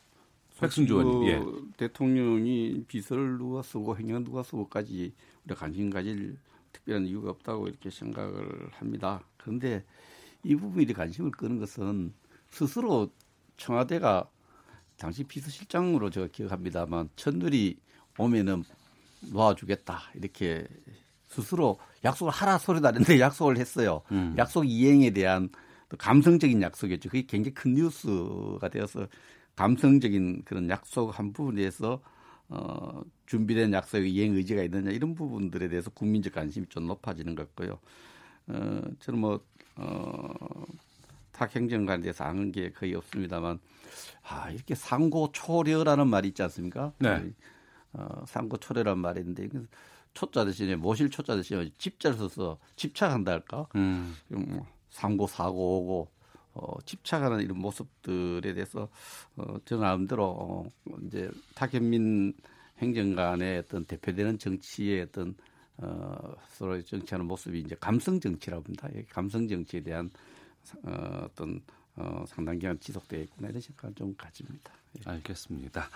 백순조 예. 대통령이 비서를 누가 쓰고 행정 누가 쓰고까지 우리가 관심 가질 특별한 이유가 없다고 이렇게 생각을 합니다. 그런데 이 부분에 관심을 끄는 것은 스스로 청와대가 당시 비서실장으로 제가 기억합니다만 첫눈이 오면은 놓아주겠다 이렇게 스스로 약속을 하라 소리 나는데 [laughs] 약속을 했어요. 음. 약속 이행에 대한 또 감성적인 약속이었죠. 그게 굉장히 큰 뉴스가 되어서 감성적인 그런 약속 한 부분에서 어, 준비된 약속의 이행 의지가 있느냐 이런 부분들에 대해서 국민적 관심이 좀 높아지는 것 같고요. 어, 저는 뭐 어, 탁 행정관에 대해서 아는 게 거의 없습니다만 아 이렇게 상고초려라는 말이 있지 않습니까? 네. 어, 상고초려란 말인데 초자 대신에 모실 초자 대신에 집자를 써서 집착한다 할까? 음. 뭐 상고 사고 오고 어, 집착하는 이런 모습들에 대해서 어, 저 나름대로 어, 이제 타현민 행정관의 어떤 대표되는 정치의 어떤 어, 서로 정치하는 모습이 이제 감성 정치라고 합니다. 감성 정치에 대한 어, 어떤 어, 상당 기간 지속되겠구나 이런 생각을 좀 가집니다. 예. 알겠습니다.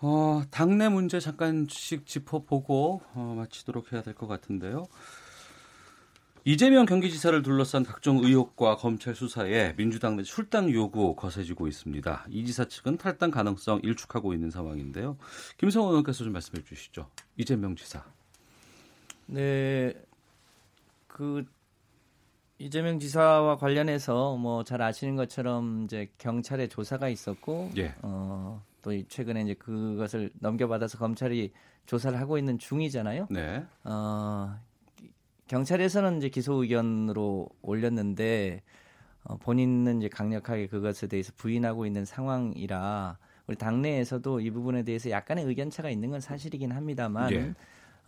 어, 당내 문제 잠깐씩 짚어보고 어, 마치도록 해야 될 것 같은데요. 이재명 경기지사를 둘러싼 각종 의혹과 검찰 수사에 민주당 내 출당 요구 거세지고 있습니다. 이 지사 측은 탈당 가능성 일축하고 있는 상황인데요. 김성원 의원께서 좀 말씀해 주시죠. 이재명 지사. 네, 그 이재명 지사와 관련해서 뭐 잘 아시는 것처럼 이제 경찰의 조사가 있었고, 예. 어, 또 최근에 이제 그것을 넘겨받아서 검찰이 조사를 하고 있는 중이잖아요. 네. 어, 경찰에서는 이제 기소 의견으로 올렸는데 어, 본인은 이제 강력하게 그것에 대해서 부인하고 있는 상황이라 우리 당내에서도 이 부분에 대해서 약간의 의견 차가 있는 건 사실이긴 합니다만 예.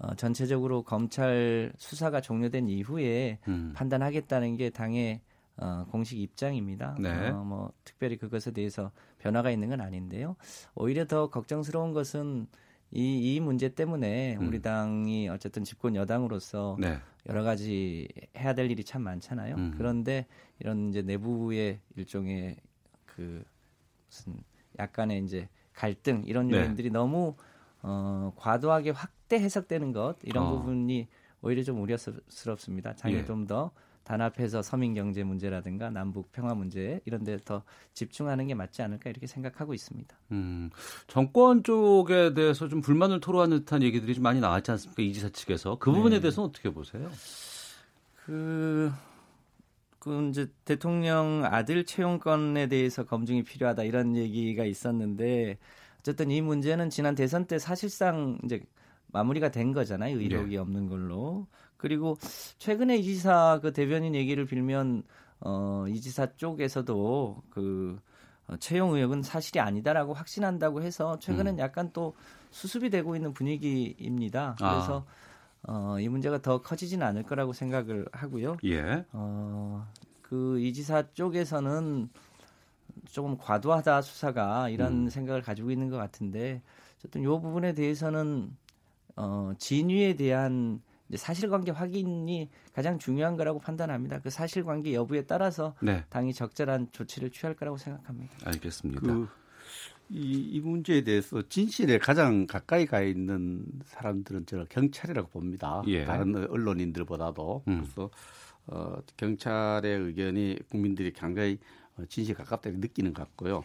어, 전체적으로 검찰 수사가 종료된 이후에 음. 판단하겠다는 게 당의 어, 공식 입장입니다. 네. 어, 뭐 특별히 그것에 대해서 변화가 있는 건 아닌데요. 오히려 더 걱정스러운 것은 이, 이 문제 때문에 음. 우리 당이 어쨌든 집권 여당으로서 네. 여러 가지 해야 될 일이 참 많잖아요. 음. 그런데 이런 이제 내부의 일종의 그 무슨 약간의 이제 갈등 이런 네. 요인들이 너무 어, 과도하게 확대 해석되는 것 이런 어. 부분이 오히려 좀 우려스럽습니다. 장이 예. 좀더 단합해서 서민 경제 문제라든가 남북 평화 문제 이런 데 더 집중하는 게 맞지 않을까 이렇게 생각하고 있습니다. 음, 정권 쪽에 대해서 좀 불만을 토로하는 듯한 얘기들이 좀 많이 나왔지 않습니까? 이 지사 측에서 그 부분에 네. 대해서는 어떻게 보세요? 그, 그 이제 대통령 아들 채용권에 대해서 검증이 필요하다 이런 얘기가 있었는데 어쨌든 이 문제는 지난 대선 때 사실상 이제 마무리가 된 거잖아요. 의혹이 네. 없는 걸로. 그리고 최근에 이 지사 그 대변인 얘기를 빌면 어, 이 지사 쪽에서도 그 어, 채용 의혹은 사실이 아니다라고 확신한다고 해서 최근엔 음. 약간 또 수습이 되고 있는 분위기입니다. 그래서 아. 어, 이 문제가 더 커지지는 않을 거라고 생각을 하고요. 예. 어, 그 이 지사 쪽에서는 조금 과도하다 수사가 이런 음. 생각을 가지고 있는 것 같은데 어쨌든 이 부분에 대해서는 어, 진위에 대한 사실관계 확인이 가장 중요한 거라고 판단합니다. 그 사실관계 여부에 따라서 네. 당이 적절한 조치를 취할 거라고 생각합니다. 알겠습니다. 그, 이, 이 문제에 대해서 진실에 가장 가까이 가 있는 사람들은 저는 경찰이라고 봅니다. 예. 다른 언론인들보다도 음. 그래서 어, 경찰의 의견이 국민들이 굉장히 어, 진실에 가깝다고 느끼는 것 같고요.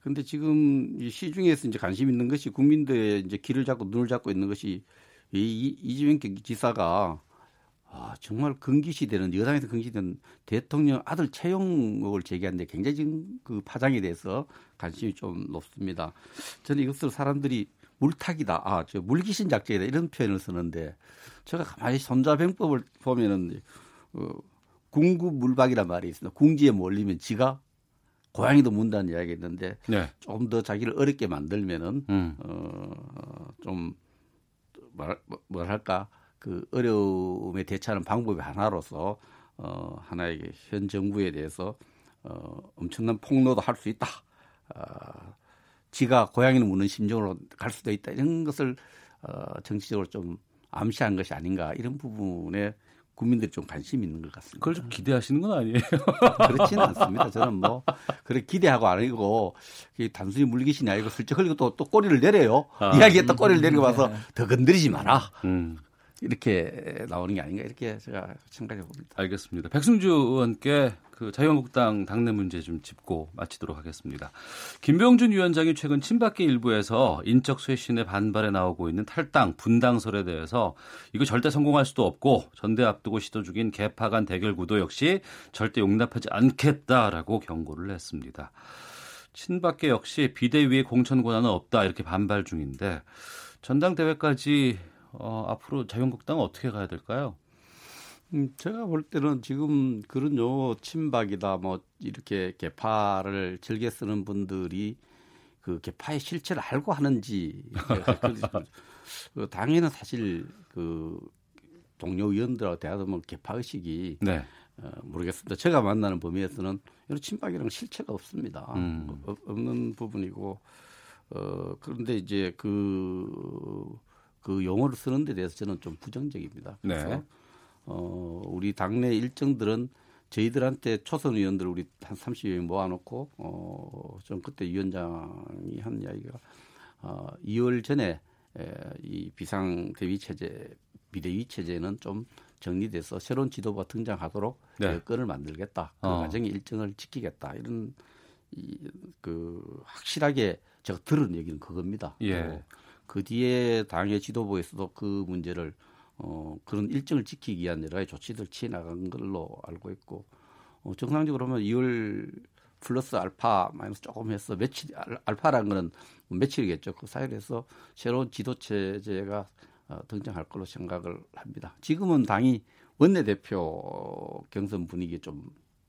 근데 지금 이 시중에서 이제 관심 있는 것이 국민들의 이제 길을 잡고 눈을 잡고 있는 것이 이 이재명 지사가 아, 정말 근기시되는 여당에서 근기시되는 대통령 아들 채용 의혹을 제기하는데 굉장히 지금 그 파장에 대해서 관심이 좀 높습니다. 저는 이것을 사람들이 물타기다, 아, 저 물귀신 작전이다 이런 표현을 쓰는데 제가 가만히 손자병법을 보면은 어, 궁구 물박이란 말이 있습니다. 궁지에 몰리면 지가 고양이도 문다는 이야기가 있는데 네. 좀더 자기를 어렵게 만들면은 음. 어, 좀 말, 뭐랄까 그 어려움에 대처하는 방법의 하나로서 어, 하나의 현 정부에 대해서 어, 엄청난 폭로도 할 수 있다. 어, 지가 고양이를 무는 심정으로 갈 수도 있다. 이런 것을 어, 정치적으로 좀 암시한 것이 아닌가 이런 부분에 국민들이 좀 관심이 있는 것 같습니다. 그걸 좀 기대하시는 건 아니에요? 그렇지는 않습니다. 저는 뭐 그래 기대하고 아니고 단순히 물기신이 아니고 슬쩍 흘리고 또, 또 꼬리를 내려요. 아, 이야기에 또 꼬리를 내리고 와서 네. 더 건드리지 마라. 음. 이렇게 나오는 게 아닌가 이렇게 제가 생각해 봅니다. 알겠습니다. 백승주 의원께 그 자유한국당 당내 문제 좀 짚고 마치도록 하겠습니다. 김병준 위원장이 최근 친박계 일부에서 인적 쇄신에 반발해 나오고 있는 탈당, 분당설에 대해서 이거 절대 성공할 수도 없고 전대 앞두고 시도 중인 개파 간 대결 구도 역시 절대 용납하지 않겠다라고 경고를 했습니다. 친박계 역시 비대위의 공천 권한은 없다 이렇게 반발 중인데 전당대회까지 어, 앞으로 자유한국당은 어떻게 가야 될까요? 음, 제가 볼 때는 지금 그런 요 친박이다 뭐 이렇게 개파를 즐겨 쓰는 분들이 그 개파의 실체를 알고 하는지 [laughs] 그, 그 당에는 사실 그 동료 의원들하고 대화하면 개파 의식이 네. 어, 모르겠습니다. 제가 만나는 범위에서는 이런 친박이랑 실체가 없습니다. 음. 어, 없는 부분이고 어, 그런데 이제 그, 그 용어를 쓰는 데 대해서 저는 좀 부정적입니다. 그래서 네. 어, 우리 당내 일정들은 저희들한테 초선 의원들 우리 한 30여 명 모아놓고 어, 좀 그때 위원장이 한 이야기가 어, 2월 전에 에, 이 비상 대위 체제 비대위 체제는 좀 정리돼서 새로운 지도부가 등장하도록 네. 여건을 만들겠다. 그 어. 과정의 일정을 지키겠다. 이런 이, 그 확실하게 제가 들은 얘기는 그겁니다. 예. 그 뒤에 당의 지도부에서도 그 문제를 어, 그런 일정을 지키기 위한 여러 가지 조치들 취해 나간 걸로 알고 있고 어, 정상적으로 보면 2월 플러스 알파 마이너스 조금 해서 며칠 알파라는 거는 며칠이겠죠. 그 사이에서 새로운 지도 체제가 어, 등장할 걸로 생각을 합니다. 지금은 당이 원내대표 경선 분위기 좀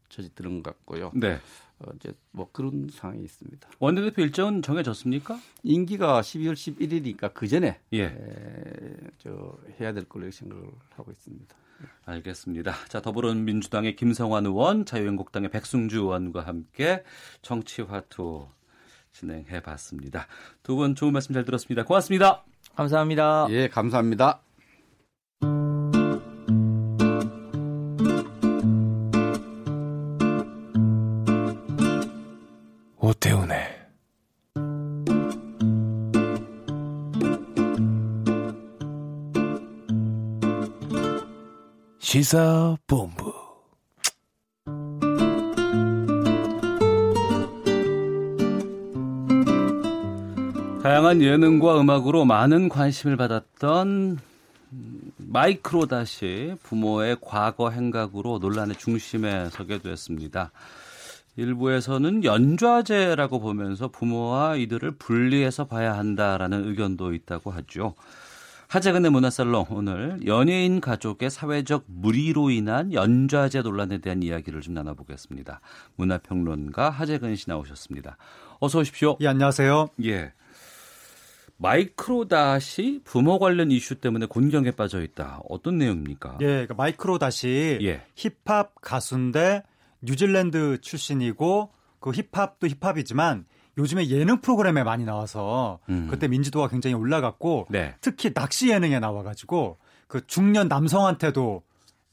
처지 들은 것 같고요. 네. 어, 이제 뭐 그런 상황이 있습니다. 원내대표 일정은 정해졌습니까? 임기가 12월 11일이니까 그 전에 예. 에, 저 해야 될 걸로 생각을 하고 있습니다. 알겠습니다. 자, 더불어민주당의 김성환 의원, 자유한국당의 백승주 의원과 함께 정치화투 진행해 봤습니다. 두 분 좋은 말씀 잘 들었습니다. 고맙습니다. 감사합니다. 예, 감사합니다. 오태훈의 시사본부 다양한 예능과 음악으로 많은 관심을 받았던 마이크로 다시 부모의 과거 행각으로 논란의 중심에 서게 됐습니다. 일부에서는 연좌제라고 보면서 부모와 이들을 분리해서 봐야 한다라는 의견도 있다고 하죠. 하재근의 문화살롱 오늘 연예인 가족의 사회적 무리로 인한 연좌제 논란에 대한 이야기를 좀 나눠보겠습니다. 문화평론가 하재근 씨 나오셨습니다. 어서 오십시오. 예, 안녕하세요. 예. 마이크로다시 부모 관련 이슈 때문에 곤경에 빠져 있다. 어떤 내용입니까? 예, 그러니까 마이크로다시 예. 힙합 가수인데 뉴질랜드 출신이고 그 힙합도 힙합이지만 요즘에 예능 프로그램에 많이 나와서 음. 그때 민지도가 굉장히 올라갔고 네. 특히 낚시 예능에 나와가지고 그 중년 남성한테도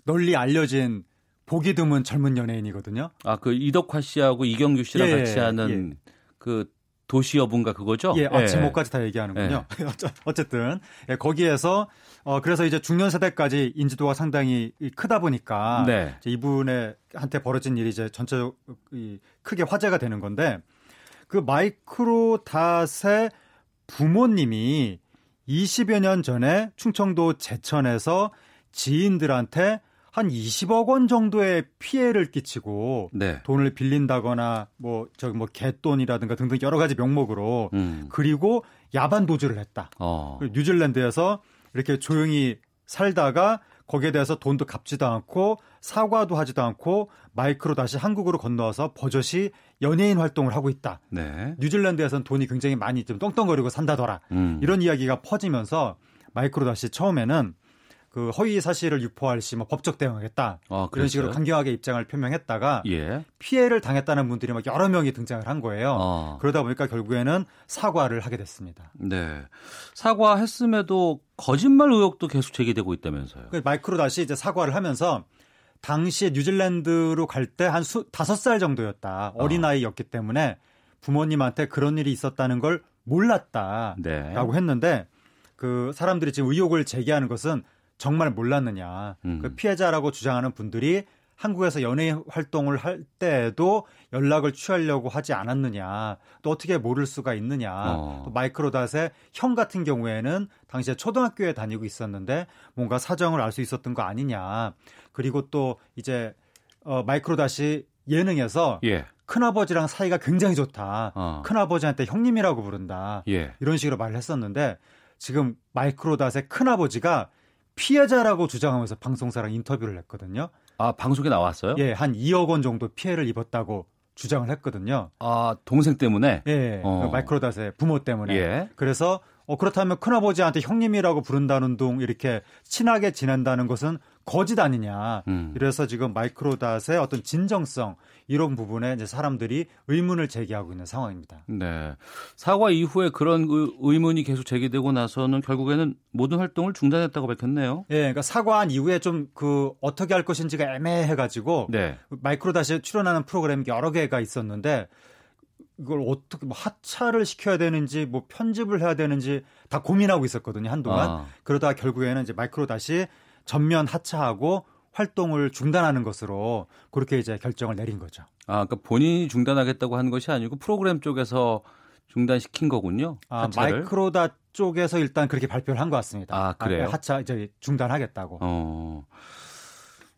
널리 알려진 보기 드문 젊은 연예인이거든요. 아 그 이덕화 씨하고 이경규 씨랑 예, 같이 하는 예. 그 도시 여분가 그거죠? 예, 아, 예. 제목까지 다 얘기하는군요. 예. [laughs] 어쨌든 예, 거기에서 어 그래서 이제 중년 세대까지 인지도가 상당히 크다 보니까 네. 이분의 한테 벌어진 일이 이제 전체적 이 크게 화제가 되는 건데 그 마이크로 닷의 부모님이 20여 년 전에 충청도 제천에서 지인들한테 한 20억 원 정도의 피해를 끼치고 네. 돈을 빌린다거나 뭐 저기 뭐 개돈이라든가 등등 여러 가지 명목으로 음. 그리고 야반 도주를 했다. 어. 뉴질랜드에서 이렇게 조용히 살다가 거기에 대해서 돈도 갚지도 않고 사과도 하지도 않고 마이크로닷이 한국으로 건너와서 버젓이 연예인 활동을 하고 있다. 네. 뉴질랜드에서는 돈이 굉장히 많이 좀 떵떵거리고 산다더라. 음. 이런 이야기가 퍼지면서 마이크로 다시 처음에는 그 허위 사실을 유포할 시 뭐 법적 대응하겠다 아, 이런 식으로 강경하게 입장을 표명했다가 예. 피해를 당했다는 분들이 막 여러 명이 등장을 한 거예요. 아. 그러다 보니까 결국에는 사과를 하게 됐습니다. 네, 사과했음에도 거짓말 의혹도 계속 제기되고 있다면서요. 그 마이크로 다시 이제 사과를 하면서 당시에 뉴질랜드로 갈 때 한 다섯 살 정도였다 어린 아이였기 때문에 부모님한테 그런 일이 있었다는 걸 몰랐다라고 네. 했는데 그 사람들이 지금 의혹을 제기하는 것은 정말 몰랐느냐. 음. 그 피해자라고 주장하는 분들이 한국에서 연예인 활동을 할 때에도 연락을 취하려고 하지 않았느냐. 또 어떻게 모를 수가 있느냐. 어. 또 마이크로닷의 형 같은 경우에는 당시에 초등학교에 다니고 있었는데 뭔가 사정을 알 수 있었던 거 아니냐. 그리고 또 이제 어 마이크로닷이 예능에서 예. 큰아버지랑 사이가 굉장히 좋다. 어. 큰아버지한테 형님이라고 부른다. 예. 이런 식으로 말을 했었는데 지금 마이크로닷의 큰아버지가 피해자라고 주장하면서 방송사랑 인터뷰를 했거든요. 아, 방송에 나왔어요? 예, 한 2억 원 정도 피해를 입었다고 주장을 했거든요. 아, 동생 때문에? 예, 어. 그 마이크로닷의 부모 때문에. 예. 그래서 어, 그렇다면 큰아버지한테 형님이라고 부른다는 둥 이렇게 친하게 지낸다는 것은 거짓 아니냐. 음. 그래서 지금 마이크로닷의 어떤 진정성 이런 부분에 이제 사람들이 의문을 제기하고 있는 상황입니다. 네. 사과 이후에 그런 의문이 계속 제기되고 나서는 결국에는 모든 활동을 중단했다고 밝혔네요. 예, 그러니까 사과한 이후에 좀 그 어떻게 할 것인지가 애매해 가지고 네. 마이크로닷이 출연하는 프로그램 여러 개가 있었는데 이걸 어떻게 뭐 하차를 시켜야 되는지 뭐 편집을 해야 되는지 다 고민하고 있었거든요 한동안 아. 그러다 결국에는 이제 마이크로 다시 전면 하차하고 활동을 중단하는 것으로 그렇게 이제 결정을 내린 거죠. 아, 그러니까 본인이 중단하겠다고 한 것이 아니고 프로그램 쪽에서 중단시킨 거군요. 아, 마이크로다 쪽에서 일단 그렇게 발표를 한 것 같습니다. 아, 그래요? 아, 하차 이제 중단하겠다고. 어.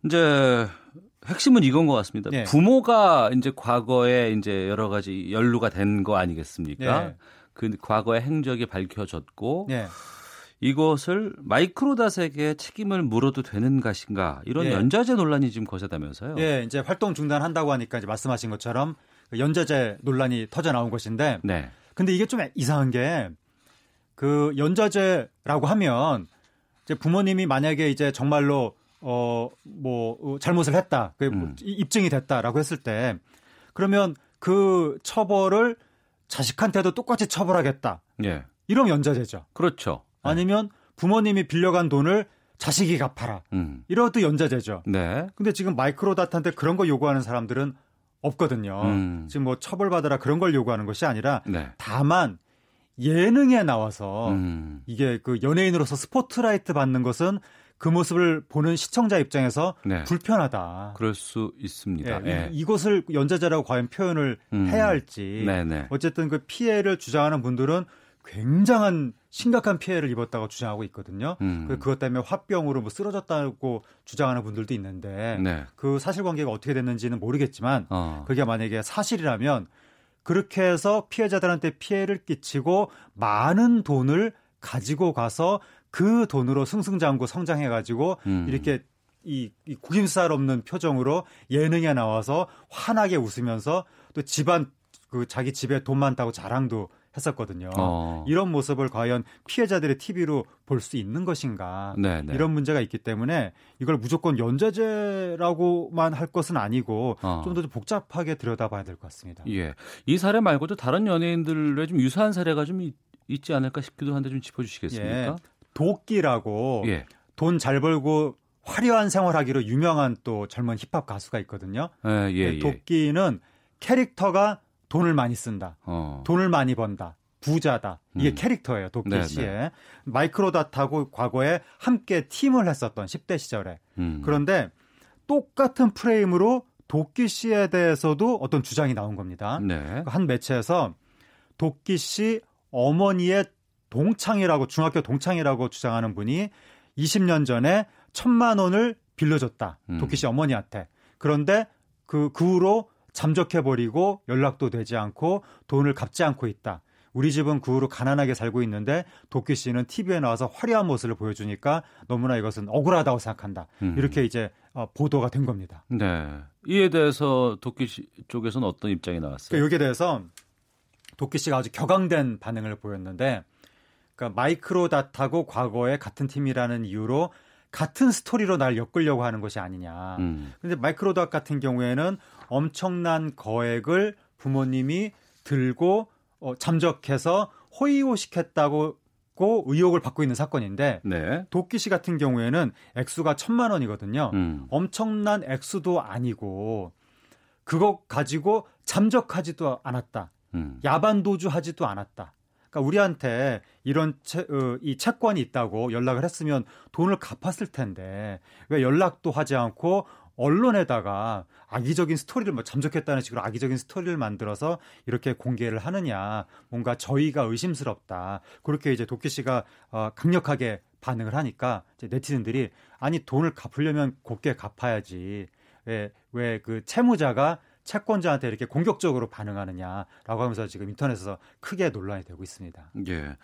이제 핵심은 이건 것 같습니다. 네. 부모가 이제 과거에 이제 여러 가지 연루가 된 거 아니겠습니까? 네. 그 과거의 행적이 밝혀졌고 네. 이것을 마이크로닷에게 책임을 물어도 되는 것인가 이런 예. 연좌제 논란이 지금 거세다면서요? 예, 이제 활동 중단한다고 하니까 이제 말씀하신 것처럼 그 연좌제 논란이 터져 나온 것인데, 네. 근데 이게 좀 이상한 게 그 연좌제라고 하면 이제 부모님이 만약에 이제 정말로 어, 뭐, 어, 잘못을 했다. 그 음. 입증이 됐다라고 했을 때, 그러면 그 처벌을 자식한테도 똑같이 처벌하겠다. 예. 이런 연자제죠. 그렇죠. 네. 아니면 부모님이 빌려간 돈을 자식이 갚아라. 음. 이것도 연자제죠. 네. 근데 지금 마이크로닷한테 그런 거 요구하는 사람들은 없거든요. 음. 지금 뭐 처벌받아라 그런 걸 요구하는 것이 아니라 네. 다만 예능에 나와서 음. 이게 그 연예인으로서 스포트라이트 받는 것은 그 모습을 보는 시청자 입장에서 네. 불편하다. 그럴 수 있습니다. 네, 네. 이것을 연자자라고 과연 표현을 음. 해야 할지. 네네. 네. 어쨌든 그 피해를 주장하는 분들은 굉장한 심각한 피해를 입었다고 주장하고 있거든요. 음. 그 그것 때문에 화병으로 뭐 쓰러졌다고 주장하는 분들도 있는데 네. 그 사실관계가 어떻게 됐는지는 모르겠지만 어. 그게 만약에 사실이라면 그렇게 해서 피해자들한테 피해를 끼치고 많은 돈을 가지고 가서 그 돈으로 승승장구 성장해가지고 음. 이렇게 이, 이 구김살 없는 표정으로 예능에 나와서 환하게 웃으면서 또 집안 그 자기 집에 돈 많다고 자랑도 했었거든요. 어. 이런 모습을 과연 피해자들의 TV로 볼 수 있는 것인가 네네. 네. 이런 문제가 있기 때문에 이걸 무조건 연좌제라고만 할 것은 아니고 어. 좀더 복잡하게 들여다봐야 될 것 같습니다. 예, 이 사례 말고도 다른 연예인들의 좀 유사한 사례가 좀 있지 않을까 싶기도 한데 좀 짚어주시겠습니까? 예. 도끼라고 예. 돈잘 벌고 화려한 생활하기로 유명한 또 젊은 힙합 가수가 있거든요. 예, 예, 예. 도끼는 캐릭터가 돈을 많이 쓴다. 어. 돈을 많이 번다. 부자다. 이게 음. 캐릭터예요. 도끼 네, 씨의. 네. 마이크로닷하고 과거에 함께 팀을 했었던 10대 시절에. 음. 그런데 똑같은 프레임으로 도끼 씨에 대해서도 어떤 주장이 나온 겁니다. 네. 한 매체에서 도끼 씨 어머니의 동창이라고 중학교 동창이라고 주장하는 분이 20년 전에 천만 원을 빌려줬다. 음. 도끼 씨 어머니한테. 그런데 그, 그 후로 잠적해버리고 연락도 되지 않고 돈을 갚지 않고 있다. 우리 집은 그 후로 가난하게 살고 있는데 도끼 씨는 TV에 나와서 화려한 모습을 보여주니까 너무나 이것은 억울하다고 생각한다. 음. 이렇게 이제 어, 보도가 된 겁니다. 네. 이에 대해서 도끼 씨 쪽에서는 어떤 입장이 나왔어요? 그러니까 여기에 대해서 도끼 씨가 아주 격앙된 반응을 보였는데 그러니까 마이크로닷하고 과거에 같은 팀이라는 이유로 같은 스토리로 날 엮으려고 하는 것이 아니냐. 음. 근데 마이크로닷 같은 경우에는 엄청난 거액을 부모님이 들고 어, 잠적해서 호의호식했다고 고 의혹을 받고 있는 사건인데 네. 도끼 씨 같은 경우에는 액수가 천만 원이거든요. 음. 엄청난 액수도 아니고 그거 가지고 잠적하지도 않았다. 음. 야반 도주하지도 않았다. 그러니까 우리한테 이런 채, 어, 이 채권이 있다고 연락을 했으면 돈을 갚았을 텐데 왜 연락도 하지 않고 언론에다가 악의적인 스토리를 뭐 잠적했다는 식으로 악의적인 스토리를 만들어서 이렇게 공개를 하느냐. 뭔가 저희가 의심스럽다. 그렇게 이제 도끼 씨가 어, 강력하게 반응을 하니까 이제 네티즌들이 아니 돈을 갚으려면 곱게 갚아야지. 왜 왜 그 채무자가 채권자한테 이렇게 공격적으로 반응하느냐라고 하면서 지금 인터넷에서 크게 논란이 되고 있습니다. 예.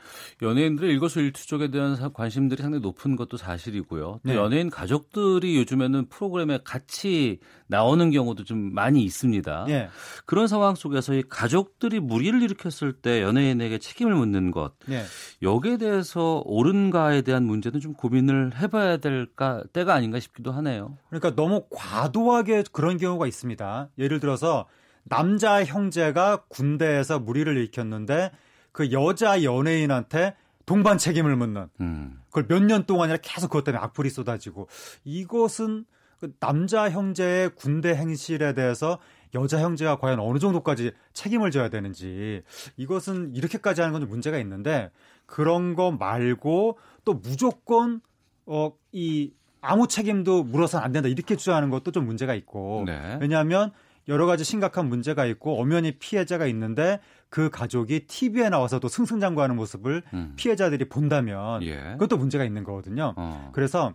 연예인들의 일거수일투족에 대한 관심들이 상당히 높은 것도 사실이고요. 또 네. 연예인 가족들이 요즘에는 프로그램에 같이 나오는 경우도 좀 많이 있습니다. 네. 그런 상황 속에서 이 가족들이 무리를 일으켰을 때 연예인에게 책임을 묻는 것. 네. 여기에 대해서 옳은가에 대한 문제는 좀 고민을 해봐야 될까 때가 아닌가 싶기도 하네요. 그러니까 너무 과도하게 그런 경우가 있습니다. 예를 들어 들어서 남자 형제가 군대에서 무리를 일으켰는데 그 여자 연예인한테 동반 책임을 묻는. 음. 그걸 몇 년 동안이나 계속 그것 때문에 악플이 쏟아지고. 이것은 그 남자 형제의 군대 행실에 대해서 여자 형제가 과연 어느 정도까지 책임을 져야 되는지. 이것은 이렇게까지 하는 건 문제가 있는데 그런 거 말고 또 무조건 어 이 아무 책임도 물어서는 안 된다. 이렇게 주장하는 것도 좀 문제가 있고. 네. 왜냐하면 여러 가지 심각한 문제가 있고 엄연히 피해자가 있는데 그 가족이 TV에 나와서도 승승장구하는 모습을 음. 피해자들이 본다면 예. 그것도 문제가 있는 거거든요. 어. 그래서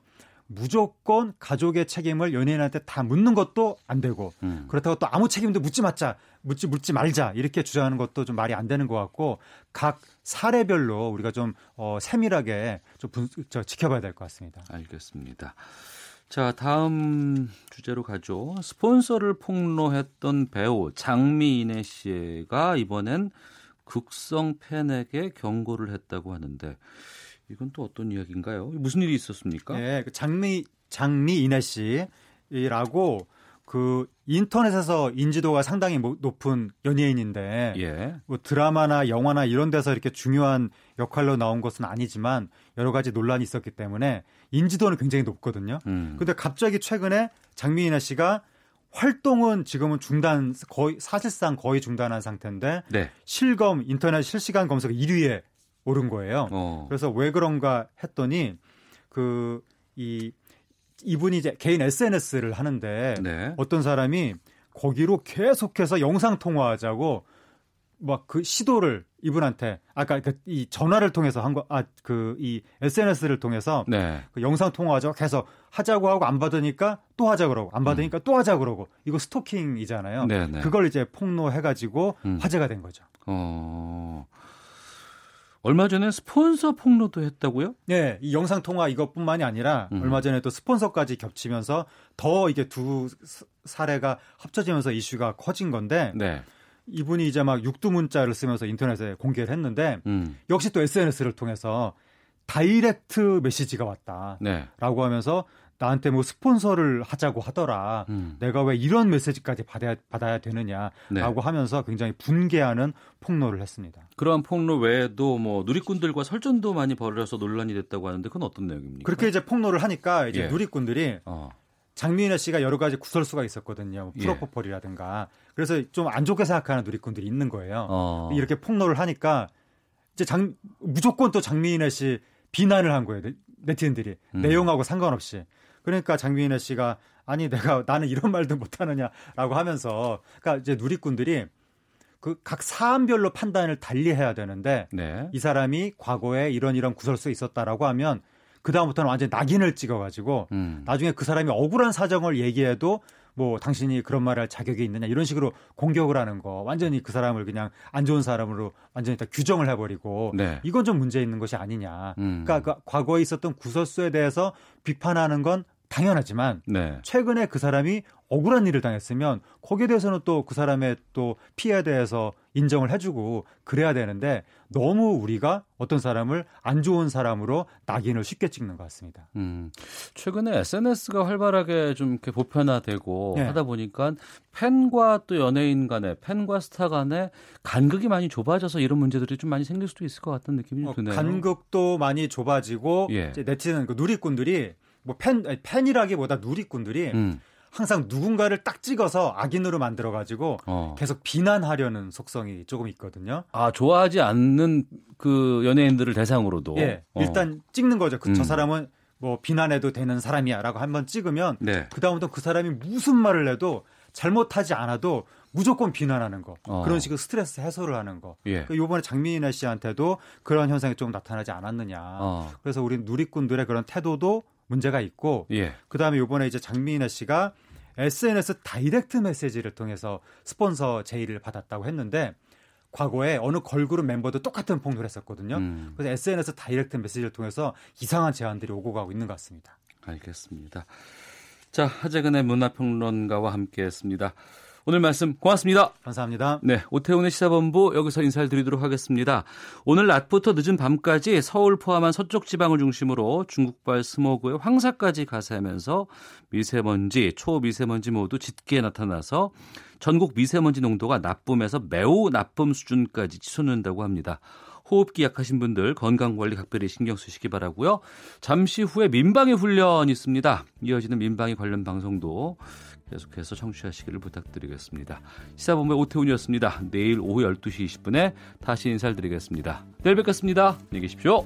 무조건 가족의 책임을 연예인한테 다 묻는 것도 안 되고 음. 그렇다고 또 아무 책임도 묻지 말자 묻지 묻지 말자 이렇게 주장하는 것도 좀 말이 안 되는 것 같고 각 사례별로 우리가 좀 어, 세밀하게 좀 분, 저, 지켜봐야 될 것 같습니다. 알겠습니다. 자, 다음 주제로 가죠. 스폰서를 폭로했던 배우 장미인혜 씨가 이번엔 극성 팬에게 경고를 했다고 하는데 이건 또 어떤 이야기인가요? 무슨 일이 있었습니까? 네, 그 장미 장미인혜 씨라고 그 인터넷에서 인지도가 상당히 높은 연예인인데 예. 뭐 드라마나 영화나 이런 데서 이렇게 중요한 역할로 나온 것은 아니지만 여러 가지 논란이 있었기 때문에 인지도는 굉장히 높거든요. 음. 근데 갑자기 최근에 장미인아 씨가 활동은 지금은 중단 거의 사실상 거의 중단한 상태인데 네. 실검 인터넷 실시간 검색 1위에 오른 거예요. 어. 그래서 왜 그런가 했더니 그 이 이분이 이제 개인 SNS를 하는데 네. 어떤 사람이 거기로 계속해서 영상 통화하자고 막 그 시도를 이분한테 아까 그 이 전화를 통해서 한 거 아 그 이 SNS를 통해서 네. 그 영상 통화하자고 계속 하자고 하고 안 받으니까 또 하자 그러고 안 받으니까 음. 또 하자 그러고 이거 스토킹이잖아요. 네네. 네. 그걸 이제 폭로해 가지고 음. 화제가 된 거죠. 어. 얼마 전에 스폰서 폭로도 했다고요? 네, 이 영상 통화 이것뿐만이 아니라 음. 얼마 전에 또 스폰서까지 겹치면서 더 이게 두 사례가 합쳐지면서 이슈가 커진 건데 네. 이분이 이제 막 육두 문자를 쓰면서 인터넷에 공개를 했는데 음. 역시 또 SNS를 통해서 direct message가 왔다라고 네. 하면서 나한테 뭐 스폰서를 하자고 하더라. 음. 내가 왜 이런 메시지까지 받아야, 받아야 되느냐라고 네. 하면서 굉장히 분개하는 폭로를 했습니다. 그러한 폭로 외에도 뭐 누리꾼들과 설전도 많이 벌어져서 논란이 됐다고 하는데 그건 어떤 내용입니까? 그렇게 이제 폭로를 하니까 이제 예. 누리꾼들이 어. 장민혜 씨가 여러 가지 구설수가 있었거든요. 뭐 예. 프로포폴이라든가. 예. 그래서 좀 안 좋게 생각하는 누리꾼들이 있는 거예요. 어. 이렇게 폭로를 하니까 이제 장 무조건 또 장민혜 씨 비난을 한 거예요. 네티즌들이 음. 내용하고 상관없이. 그러니까 장미인혜 씨가 아니 내가 나는 이런 말도 못하느냐라고 하면서 그러니까 이제 누리꾼들이 그 각 사안별로 판단을 달리 해야 되는데 네. 이 사람이 과거에 이런 이런 구설수 있었다라고 하면 그 다음부터는 완전 낙인을 찍어가지고 음. 나중에 그 사람이 억울한 사정을 얘기해도 뭐 당신이 그런 말을 할 자격이 있느냐 이런 식으로 공격을 하는 거 완전히 그 사람을 그냥 안 좋은 사람으로 완전히 다 규정을 해버리고 네. 이건 좀 문제 있는 것이 아니냐. 음. 그러니까 그 과거에 있었던 구설수에 대해서 비판하는 건 당연하지만 네. 최근에 그 사람이 억울한 일을 당했으면 거기에 대해서는 또 그 사람의 또 피해에 대해서 인정을 해주고 그래야 되는데 너무 우리가 어떤 사람을 안 좋은 사람으로 낙인을 쉽게 찍는 것 같습니다. 음, 최근에 SNS가 활발하게 좀 이렇게 보편화되고 네. 하다 보니까 팬과 또 연예인 간에 팬과 스타 간에 간극이 많이 좁아져서 이런 문제들이 좀 많이 생길 수도 있을 것 같은 느낌이 어, 드네요. 간극도 많이 좁아지고 예. 네티즌 그 누리꾼들이 뭐 팬, 팬이라기보다 누리꾼들이 음. 항상 누군가를 딱 찍어서 악인으로 만들어 가지고 어. 계속 비난하려는 속성이 조금 있거든요. 아 좋아하지 않는 그 연예인들을 대상으로도. 예, 어. 일단 찍는 거죠. 그, 음. 저 사람은 뭐 비난해도 되는 사람이야라고 한번 찍으면 네. 그 다음부터 그 사람이 무슨 말을 해도 잘못하지 않아도 무조건 비난하는 거 어. 그런 식으로 스트레스 해소를 하는 거. 예. 그 요번에 장미인아 씨한테도 그런 현상이 좀 나타나지 않았느냐. 어. 그래서 우리 누리꾼들의 그런 태도도 문제가 있고 예. 그다음에 요번에 이제 장미인애 씨가 SNS direct message를 통해서 스폰서 제의를 받았다고 했는데 과거에 어느 걸그룹 멤버도 똑같은 폭로를 했었거든요. 음. 그래서 SNS direct message를 통해서 이상한 제안들이 오고 가고 있는 것 같습니다. 알겠습니다. 자, 하재근의 문화평론가와 함께 했습니다. 오늘 말씀 고맙습니다. 감사합니다. 네, 오태훈의 시사본부 여기서 인사를 드리도록 하겠습니다. 오늘 낮부터 늦은 밤까지 서울 포함한 서쪽 지방을 중심으로 중국발 스모그의 황사까지 가세하면서 미세먼지, 초미세먼지 모두 짙게 나타나서 전국 미세먼지 농도가 나쁨에서 매우 나쁨 수준까지 치솟는다고 합니다. 호흡기 약하신 분들 건강 관리 각별히 신경 쓰시기 바라고요. 잠시 후에 민방위 훈련 있습니다. 이어지는 민방위 관련 방송도 계속해서 청취하시기를 부탁드리겠습니다. 시사본부의 오태훈이었습니다. 내일 오후 12시 20분에 다시 인사를 드리겠습니다. 내일 뵙겠습니다. 안녕히 계십시오.